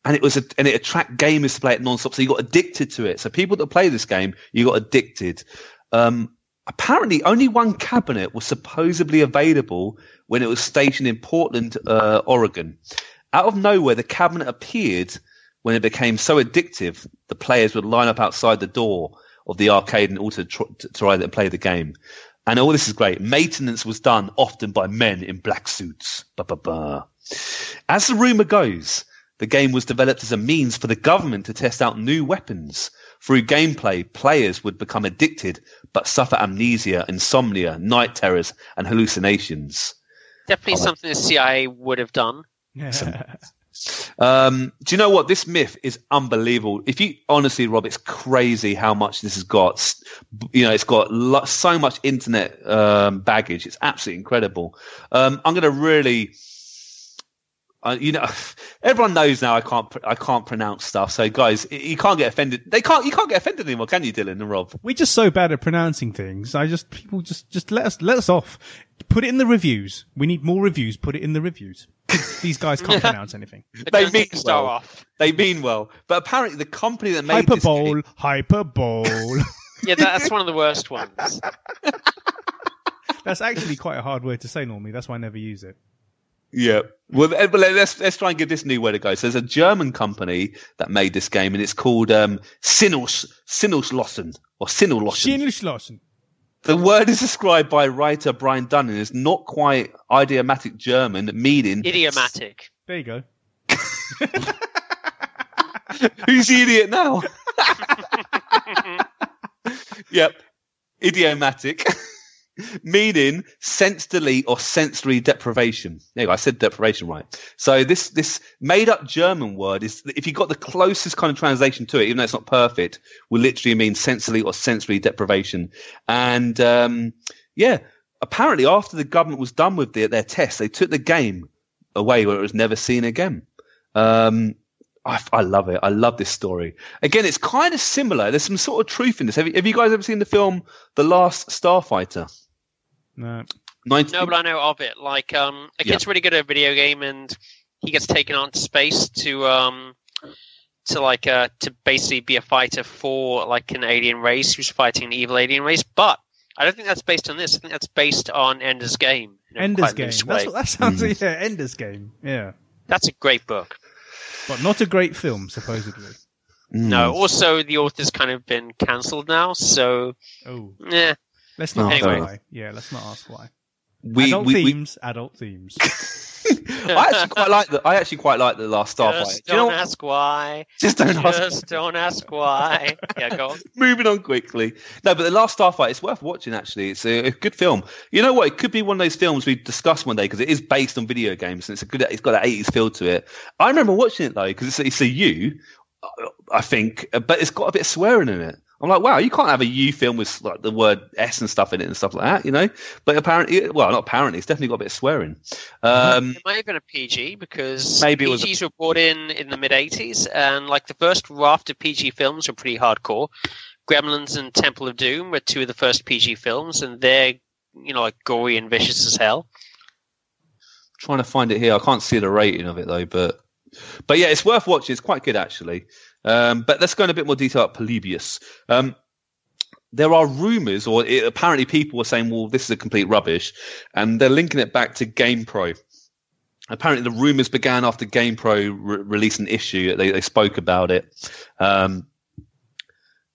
[SPEAKER 1] and it was a, and it attracted gamers to play it non-stop. So you got addicted to it. So people that play this game, you got addicted. Um, apparently, only one cabinet was supposedly available when it was stationed in Portland, uh, Oregon. Out of nowhere, the cabinet appeared when it became so addictive, the players would line up outside the door of the arcade in order to try, to try and play the game. And all this is great. Maintenance was done often by men in black suits. Ba, ba, ba. As the rumor goes, the game was developed as a means for the government to test out new weapons. Through gameplay, players would become addicted but suffer amnesia, insomnia, night terrors, and hallucinations.
[SPEAKER 3] Definitely oh,
[SPEAKER 1] I like-
[SPEAKER 3] something the CIA would have done.
[SPEAKER 1] Um, do you know what? This myth is unbelievable. If you honestly, Rob, it's crazy how much this has got. You know, it's got lo- so much internet um, baggage. It's absolutely incredible. Um, I'm going to really, uh, you know, everyone knows now I can't pr- I can't pronounce stuff. So guys, you can't get offended. They can't. You can't get offended anymore, can you, Dylan and Rob?
[SPEAKER 2] We're just so bad at pronouncing things. I just people just just let us let us off. Put it in the reviews. We need more reviews. Put it in the reviews. These guys can't pronounce anything.
[SPEAKER 1] They mean
[SPEAKER 3] star
[SPEAKER 1] well.
[SPEAKER 3] off.
[SPEAKER 1] They mean well, but apparently the company that made this
[SPEAKER 2] Hyperbole,
[SPEAKER 1] game-
[SPEAKER 2] hyperbole.
[SPEAKER 3] Yeah, that's one of the worst ones.
[SPEAKER 2] That's actually quite a hard word to say normally. That's why I never use it.
[SPEAKER 1] Yeah. Well, eh, let's let's try and give this new word to go. So there's a German company that made this game, and it's called um, Sinnels Sinnelschlossen or Sinnelloschen.
[SPEAKER 2] Schinschlossen.
[SPEAKER 1] The word is described by writer Brian Dunning as not quite idiomatic German, meaning
[SPEAKER 3] Idiomatic.
[SPEAKER 2] There you go.
[SPEAKER 1] who's the idiot now? yep, idiomatic. Meaning sense delete or sensory deprivation. There you go. I said deprivation right. So this this made up German word is if you got the closest kind of translation to it, even though it's not perfect, will literally mean sensory or sensory deprivation. And um, yeah, apparently after the government was done with their, their tests, they took the game away where it was never seen again. Um, I, I love it. I love this story. Again, it's kind of similar. There's some sort of truth in this. Have have you guys ever seen the film The Last Starfighter?
[SPEAKER 2] No.
[SPEAKER 1] 19-
[SPEAKER 3] No, but I know of it. Like, um, a
[SPEAKER 1] Yeah.
[SPEAKER 3] kid's really good at a video game, and he gets taken out to space to, um, to like, uh, to basically be a fighter for like an alien race who's fighting an evil alien race. But I don't think that's based on this. I think that's based on Ender's Game. in a
[SPEAKER 2] Ender's Game. That's what that sounds
[SPEAKER 1] Mm.
[SPEAKER 2] like. Yeah, Ender's Game. Yeah.
[SPEAKER 3] That's a great book.
[SPEAKER 2] But not a great film, supposedly.
[SPEAKER 1] Mm.
[SPEAKER 3] No, also the author's kind of been cancelled now, so
[SPEAKER 2] Oh.
[SPEAKER 3] yeah.
[SPEAKER 2] Let's oh, not
[SPEAKER 1] Oh,
[SPEAKER 2] ask
[SPEAKER 3] anyway.
[SPEAKER 2] why. Yeah, let's not ask why.
[SPEAKER 1] we,
[SPEAKER 2] adult
[SPEAKER 1] we, we,
[SPEAKER 2] themes, adult themes.
[SPEAKER 1] I actually quite like the. I actually quite like the Last Starfighter.
[SPEAKER 3] Just
[SPEAKER 1] Do you know
[SPEAKER 3] don't ask why.
[SPEAKER 1] Just don't ask.
[SPEAKER 3] Just don't ask why. Yeah, go on.
[SPEAKER 1] Moving on quickly. No, but the Last Starfighter it's worth watching. Actually, it's a, a good film. You know what? It could be one of those films we discuss one day because it is based on video games and it's a good. It's got that eighties feel to it. I remember watching it though because it's, it's I think, but it's got a bit of swearing in it. I'm like, wow, you can't have a U film with like the word S and stuff in it and stuff like that, you know. But apparently, well, not apparently, it's definitely got a bit of swearing. Um,
[SPEAKER 3] It might have been a PG because
[SPEAKER 1] Maybe was a-
[SPEAKER 3] PGs were brought in in the mid '80s, and like the first raft of PG films were pretty hardcore. Gremlins and Temple of Doom were two of the first PG films, and they're you know like gory and vicious as hell.
[SPEAKER 1] trying to find it here. I can't see the rating of it though, but but yeah, it's worth watching. It's quite good actually. Um, but let's go in a bit more detail about Polybius. Um, there are rumors, or it, apparently people were saying, "Well, this is a complete rubbish," and they're linking it back to GamePro. Apparently, the rumors began after GamePro re- released an issue. They, they spoke about it. Um,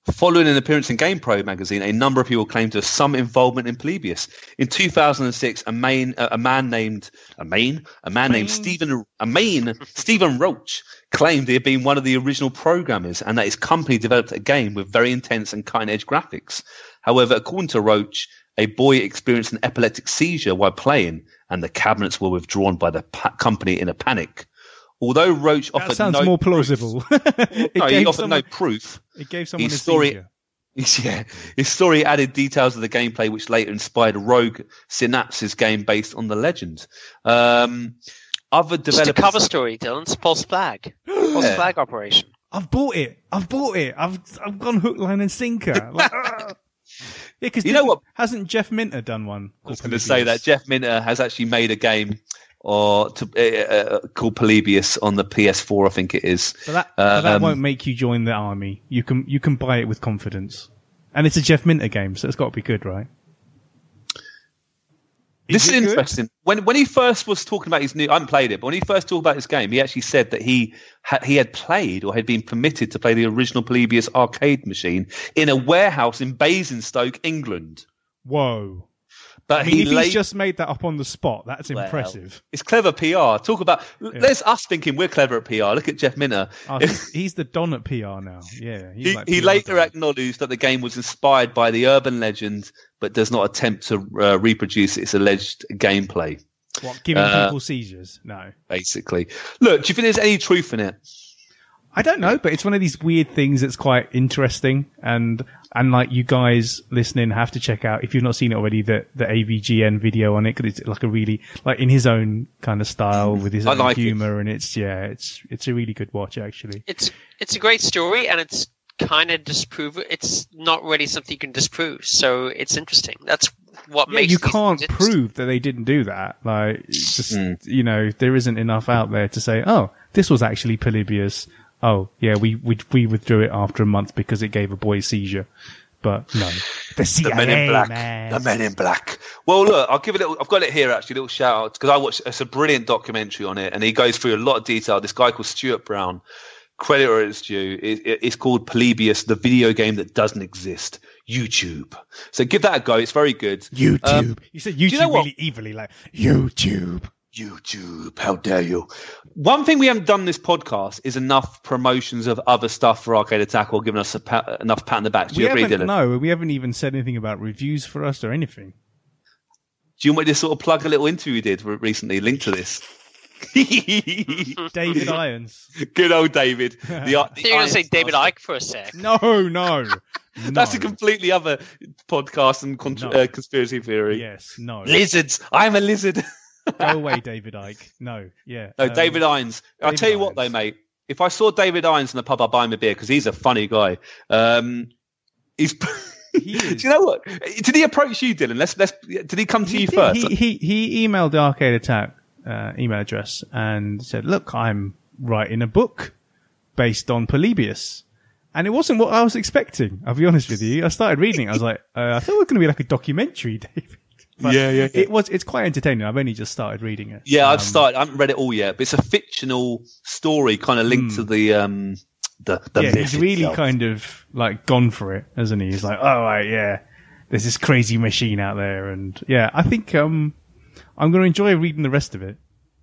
[SPEAKER 1] Following an appearance in GamePro magazine, a number of people claimed to have some involvement in Polybius. In 2006, a main, a man named a main, a man named Stephen, a main Steven Roach claimed he had been one of the original programmers and that his company developed a game with very intense and cutting-edge graphics. However, according to Roach, a boy experienced an epileptic seizure while playing, and the cabinets were withdrawn by the pa- company in a panic. Although Roach
[SPEAKER 2] That
[SPEAKER 1] offered
[SPEAKER 2] sounds
[SPEAKER 1] no
[SPEAKER 2] more
[SPEAKER 1] proof-
[SPEAKER 2] plausible. it,
[SPEAKER 1] no, he
[SPEAKER 2] gave
[SPEAKER 1] offered
[SPEAKER 2] someone,
[SPEAKER 1] no proof.
[SPEAKER 2] it gave someone a
[SPEAKER 1] his story-
[SPEAKER 2] seizure.
[SPEAKER 1] Yeah, his story added details of the gameplay, which later inspired Rogue Synapse's game based on the legend. Um, other
[SPEAKER 3] Just
[SPEAKER 1] developers.
[SPEAKER 3] a cover story, Dylan. It's False Flag. Pulse
[SPEAKER 1] Yeah.
[SPEAKER 3] Flag operation.
[SPEAKER 2] I've bought it. I've bought it. I've I've gone hook, line, and sinker. Like, ah. yeah, because
[SPEAKER 1] You know what?
[SPEAKER 2] Hasn't Jeff Minter done one?
[SPEAKER 1] I was going to say that Jeff Minter has actually made a game or to, uh, uh, called Polybius on the PS4, I think it is.
[SPEAKER 2] But that, but that
[SPEAKER 1] Um,
[SPEAKER 2] won't make you join the army. You can you can buy it with confidence, and it's a Jeff Minter game, so it's got to be good, right?
[SPEAKER 1] this is
[SPEAKER 2] it good?
[SPEAKER 1] interesting. When when he first was talking about his new, I haven't played it, but when he first talked about this game, he actually said that he ha- he had played or had been permitted to play the original Polybius arcade machine in a warehouse in Basingstoke, England.
[SPEAKER 2] Whoa!
[SPEAKER 1] But
[SPEAKER 2] I mean,
[SPEAKER 1] he
[SPEAKER 2] if
[SPEAKER 1] late,
[SPEAKER 2] he's just made that up on the spot, that's
[SPEAKER 1] Well,
[SPEAKER 2] impressive.
[SPEAKER 1] It's clever PR. Talk about there's us thinking we're clever at PR. Look at Jeff Minter.
[SPEAKER 2] Oh, he's, he's the don at PR now. Yeah,
[SPEAKER 1] He,
[SPEAKER 2] like
[SPEAKER 1] he later
[SPEAKER 2] don.
[SPEAKER 1] acknowledged that the game was inspired by the urban legend, but does not attempt to uh, reproduce its alleged gameplay.
[SPEAKER 2] what giving
[SPEAKER 1] uh,
[SPEAKER 2] people seizures. No,
[SPEAKER 1] Basically, look. Do you think there's any truth in it?
[SPEAKER 2] I don't know, but it's one of these weird things that's quite interesting, and and like you guys listening have to check out if you've not seen it already the the AVGN video on it because it's like a really like in his own kind of style with his
[SPEAKER 1] I
[SPEAKER 2] own
[SPEAKER 1] like it.
[SPEAKER 2] humor, and it's yeah, it's it's a really good watch actually.
[SPEAKER 3] It's it's a great story, and it's kind of disprove. It's not really something you can disprove, so it's interesting. That's what
[SPEAKER 2] Yeah,
[SPEAKER 3] makes
[SPEAKER 2] you can't prove that they didn't do that. Like, just
[SPEAKER 1] Hmm.
[SPEAKER 2] you know, there isn't enough out there to say, oh, this was actually Polybius. Oh, yeah, we we we withdrew it after a month because it gave a boy a seizure. But no, the CIA,
[SPEAKER 1] The Men in Black.
[SPEAKER 2] man.
[SPEAKER 1] The Men in Black. Well, look, I'll give it. A little, I've got it here actually. A little shout out because I watched. It's a brilliant documentary on it, and he goes through a lot of detail. This guy called Stuart Brown. Credit where it's due. It, it- it's called Polybius, the video game that doesn't exist. YouTube. So give that a go. It's very good.
[SPEAKER 2] YouTube.
[SPEAKER 1] Um,
[SPEAKER 2] you said YouTube
[SPEAKER 1] you know
[SPEAKER 2] really evilly, like YouTube.
[SPEAKER 1] YouTube, how dare you? One thing we haven't done this podcast is enough promotions of other stuff for Arcade Attack or giving us a pat, enough pat on the back. Do
[SPEAKER 2] We
[SPEAKER 1] you agree,
[SPEAKER 2] haven't,
[SPEAKER 1] Dylan?
[SPEAKER 2] no, we haven't even said anything about reviews for us or anything.
[SPEAKER 1] Do you want me to sort of plug a little interview we did recently linked to this?
[SPEAKER 2] David Irons.
[SPEAKER 1] Good old David. The, the
[SPEAKER 3] you're going to say David
[SPEAKER 1] Master.
[SPEAKER 3] Icke for a sec.
[SPEAKER 2] No, no,
[SPEAKER 1] That's a completely other podcast and con-
[SPEAKER 2] No.
[SPEAKER 1] uh, conspiracy theory.
[SPEAKER 2] Yes, no.
[SPEAKER 1] Lizards. I'm a lizard.
[SPEAKER 2] Go away, David Icke. No, yeah.
[SPEAKER 1] No,
[SPEAKER 2] um,
[SPEAKER 1] David Irons. I'll tell you what, though, mate. If I saw David Irons in the pub, I'd buy him a beer because he's a funny guy. Um, he's.
[SPEAKER 2] He
[SPEAKER 1] Do you know what? Did he approach you, Dylan? Let's let's. Did he come to
[SPEAKER 2] he
[SPEAKER 1] you
[SPEAKER 2] did.
[SPEAKER 1] first?
[SPEAKER 2] He, he he emailed the Arcade Attack uh, email address and said, "Look, I'm writing a book based on Polybius." And it wasn't what I was expecting. I'll be honest with you. I started reading. it. I was like, uh, I thought it was going to be like a documentary, David. But
[SPEAKER 1] Yeah, yeah, yeah.
[SPEAKER 2] It was. It's quite entertaining. I've only just started reading it.
[SPEAKER 1] Yeah, I've
[SPEAKER 2] Um,
[SPEAKER 1] started. I haven't read it all yet, but it's a fictional story, kind of linked to the um the the
[SPEAKER 2] Hmm. yeah,
[SPEAKER 1] myth
[SPEAKER 2] he's really
[SPEAKER 1] itself.
[SPEAKER 2] kind of like gone for it, hasn't he? He's like, oh right, yeah, there's this crazy machine out there, and yeah, I think um, I'm going to enjoy reading the rest of it.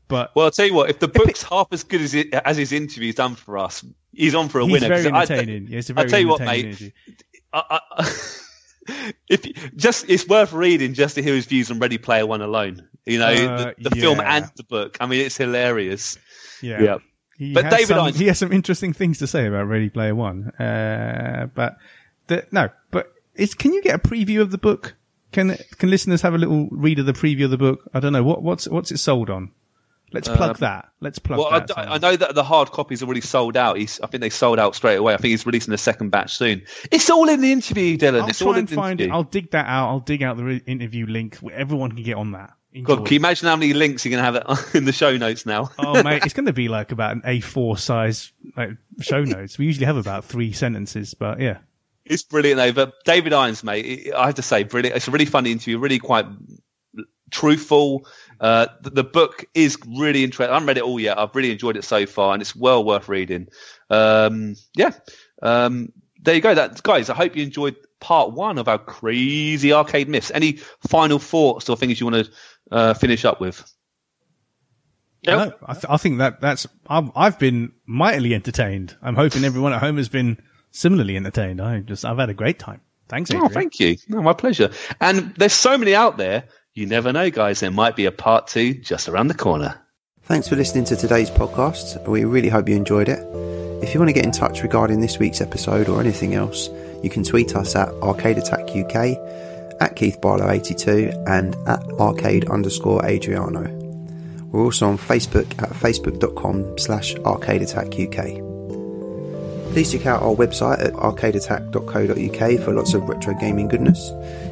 [SPEAKER 2] But
[SPEAKER 1] Well, I'll tell you what. If the book's half as good as it, as his interview's done for us, he's on for a
[SPEAKER 2] he's
[SPEAKER 1] winner. 'cause
[SPEAKER 2] very
[SPEAKER 1] I-
[SPEAKER 2] entertaining. yeah, it's a
[SPEAKER 1] I'll
[SPEAKER 2] very
[SPEAKER 1] tell you what,
[SPEAKER 2] entertaining
[SPEAKER 1] mate. I, I, if just it's worth reading just to hear his views on Ready Player One alone. You know,
[SPEAKER 2] Uh,
[SPEAKER 1] the, the film and the book. I mean, it's hilarious.
[SPEAKER 2] Yeah.
[SPEAKER 1] Yeah.
[SPEAKER 2] He
[SPEAKER 1] But David
[SPEAKER 2] some, he has some interesting things to say about Ready Player One. Uh, but the, no, but it's, can you get a preview of the book? Can can listeners have a little read of the preview of the book? I don't know what what's what's it sold on. Let's plug um, that. Let's plug
[SPEAKER 1] Well, I,
[SPEAKER 2] that.
[SPEAKER 1] I know that the hard copies are already sold out. He's, I think they sold out straight away. I think he's releasing a second batch soon. It's all in the interview, Dylan.
[SPEAKER 2] I'll
[SPEAKER 1] it's all
[SPEAKER 2] try and find it.
[SPEAKER 1] interview.
[SPEAKER 2] I'll dig that out. I'll dig out the re- interview link. where Everyone can get on that.
[SPEAKER 1] God, can you imagine how many links you're going to have in the show notes now?
[SPEAKER 2] oh mate, it's going to be like about an A4 size like show notes. We usually have about three sentences, but yeah.
[SPEAKER 1] It's brilliant, though. But David Irons, mate, I have to say, brilliant. It's a really funny interview, really quite truthful. Uh, the, the book is really interesting. I haven't read it all yet. I've really enjoyed it so far, and it's well worth reading. Um, yeah. Um, there you go. That guys, I hope you enjoyed part one of our crazy arcade myths. Any final thoughts or things you want to uh, finish up with?
[SPEAKER 3] Nope.
[SPEAKER 2] No, I, th- I think that that's I've, I've been mightily entertained. I'm hoping everyone at home has been similarly entertained. I just I've had a great time. Thanks, Adrian.
[SPEAKER 1] Oh, thank you. No, my pleasure. And there's so many out there. You never know, guys. There might be a part two just around the corner.
[SPEAKER 4] Thanks for listening to today's podcast. We really hope you enjoyed it. If you want to get in touch regarding this week's episode or anything else, you can tweet us at Arcade Attack UK, at Keith Barlow82, and at arcade underscore Adriano. We're also on Facebook at facebook.com slash arcadeattackuk. Please check out our website at arcadeattack.co.uk for lots of retro gaming goodness,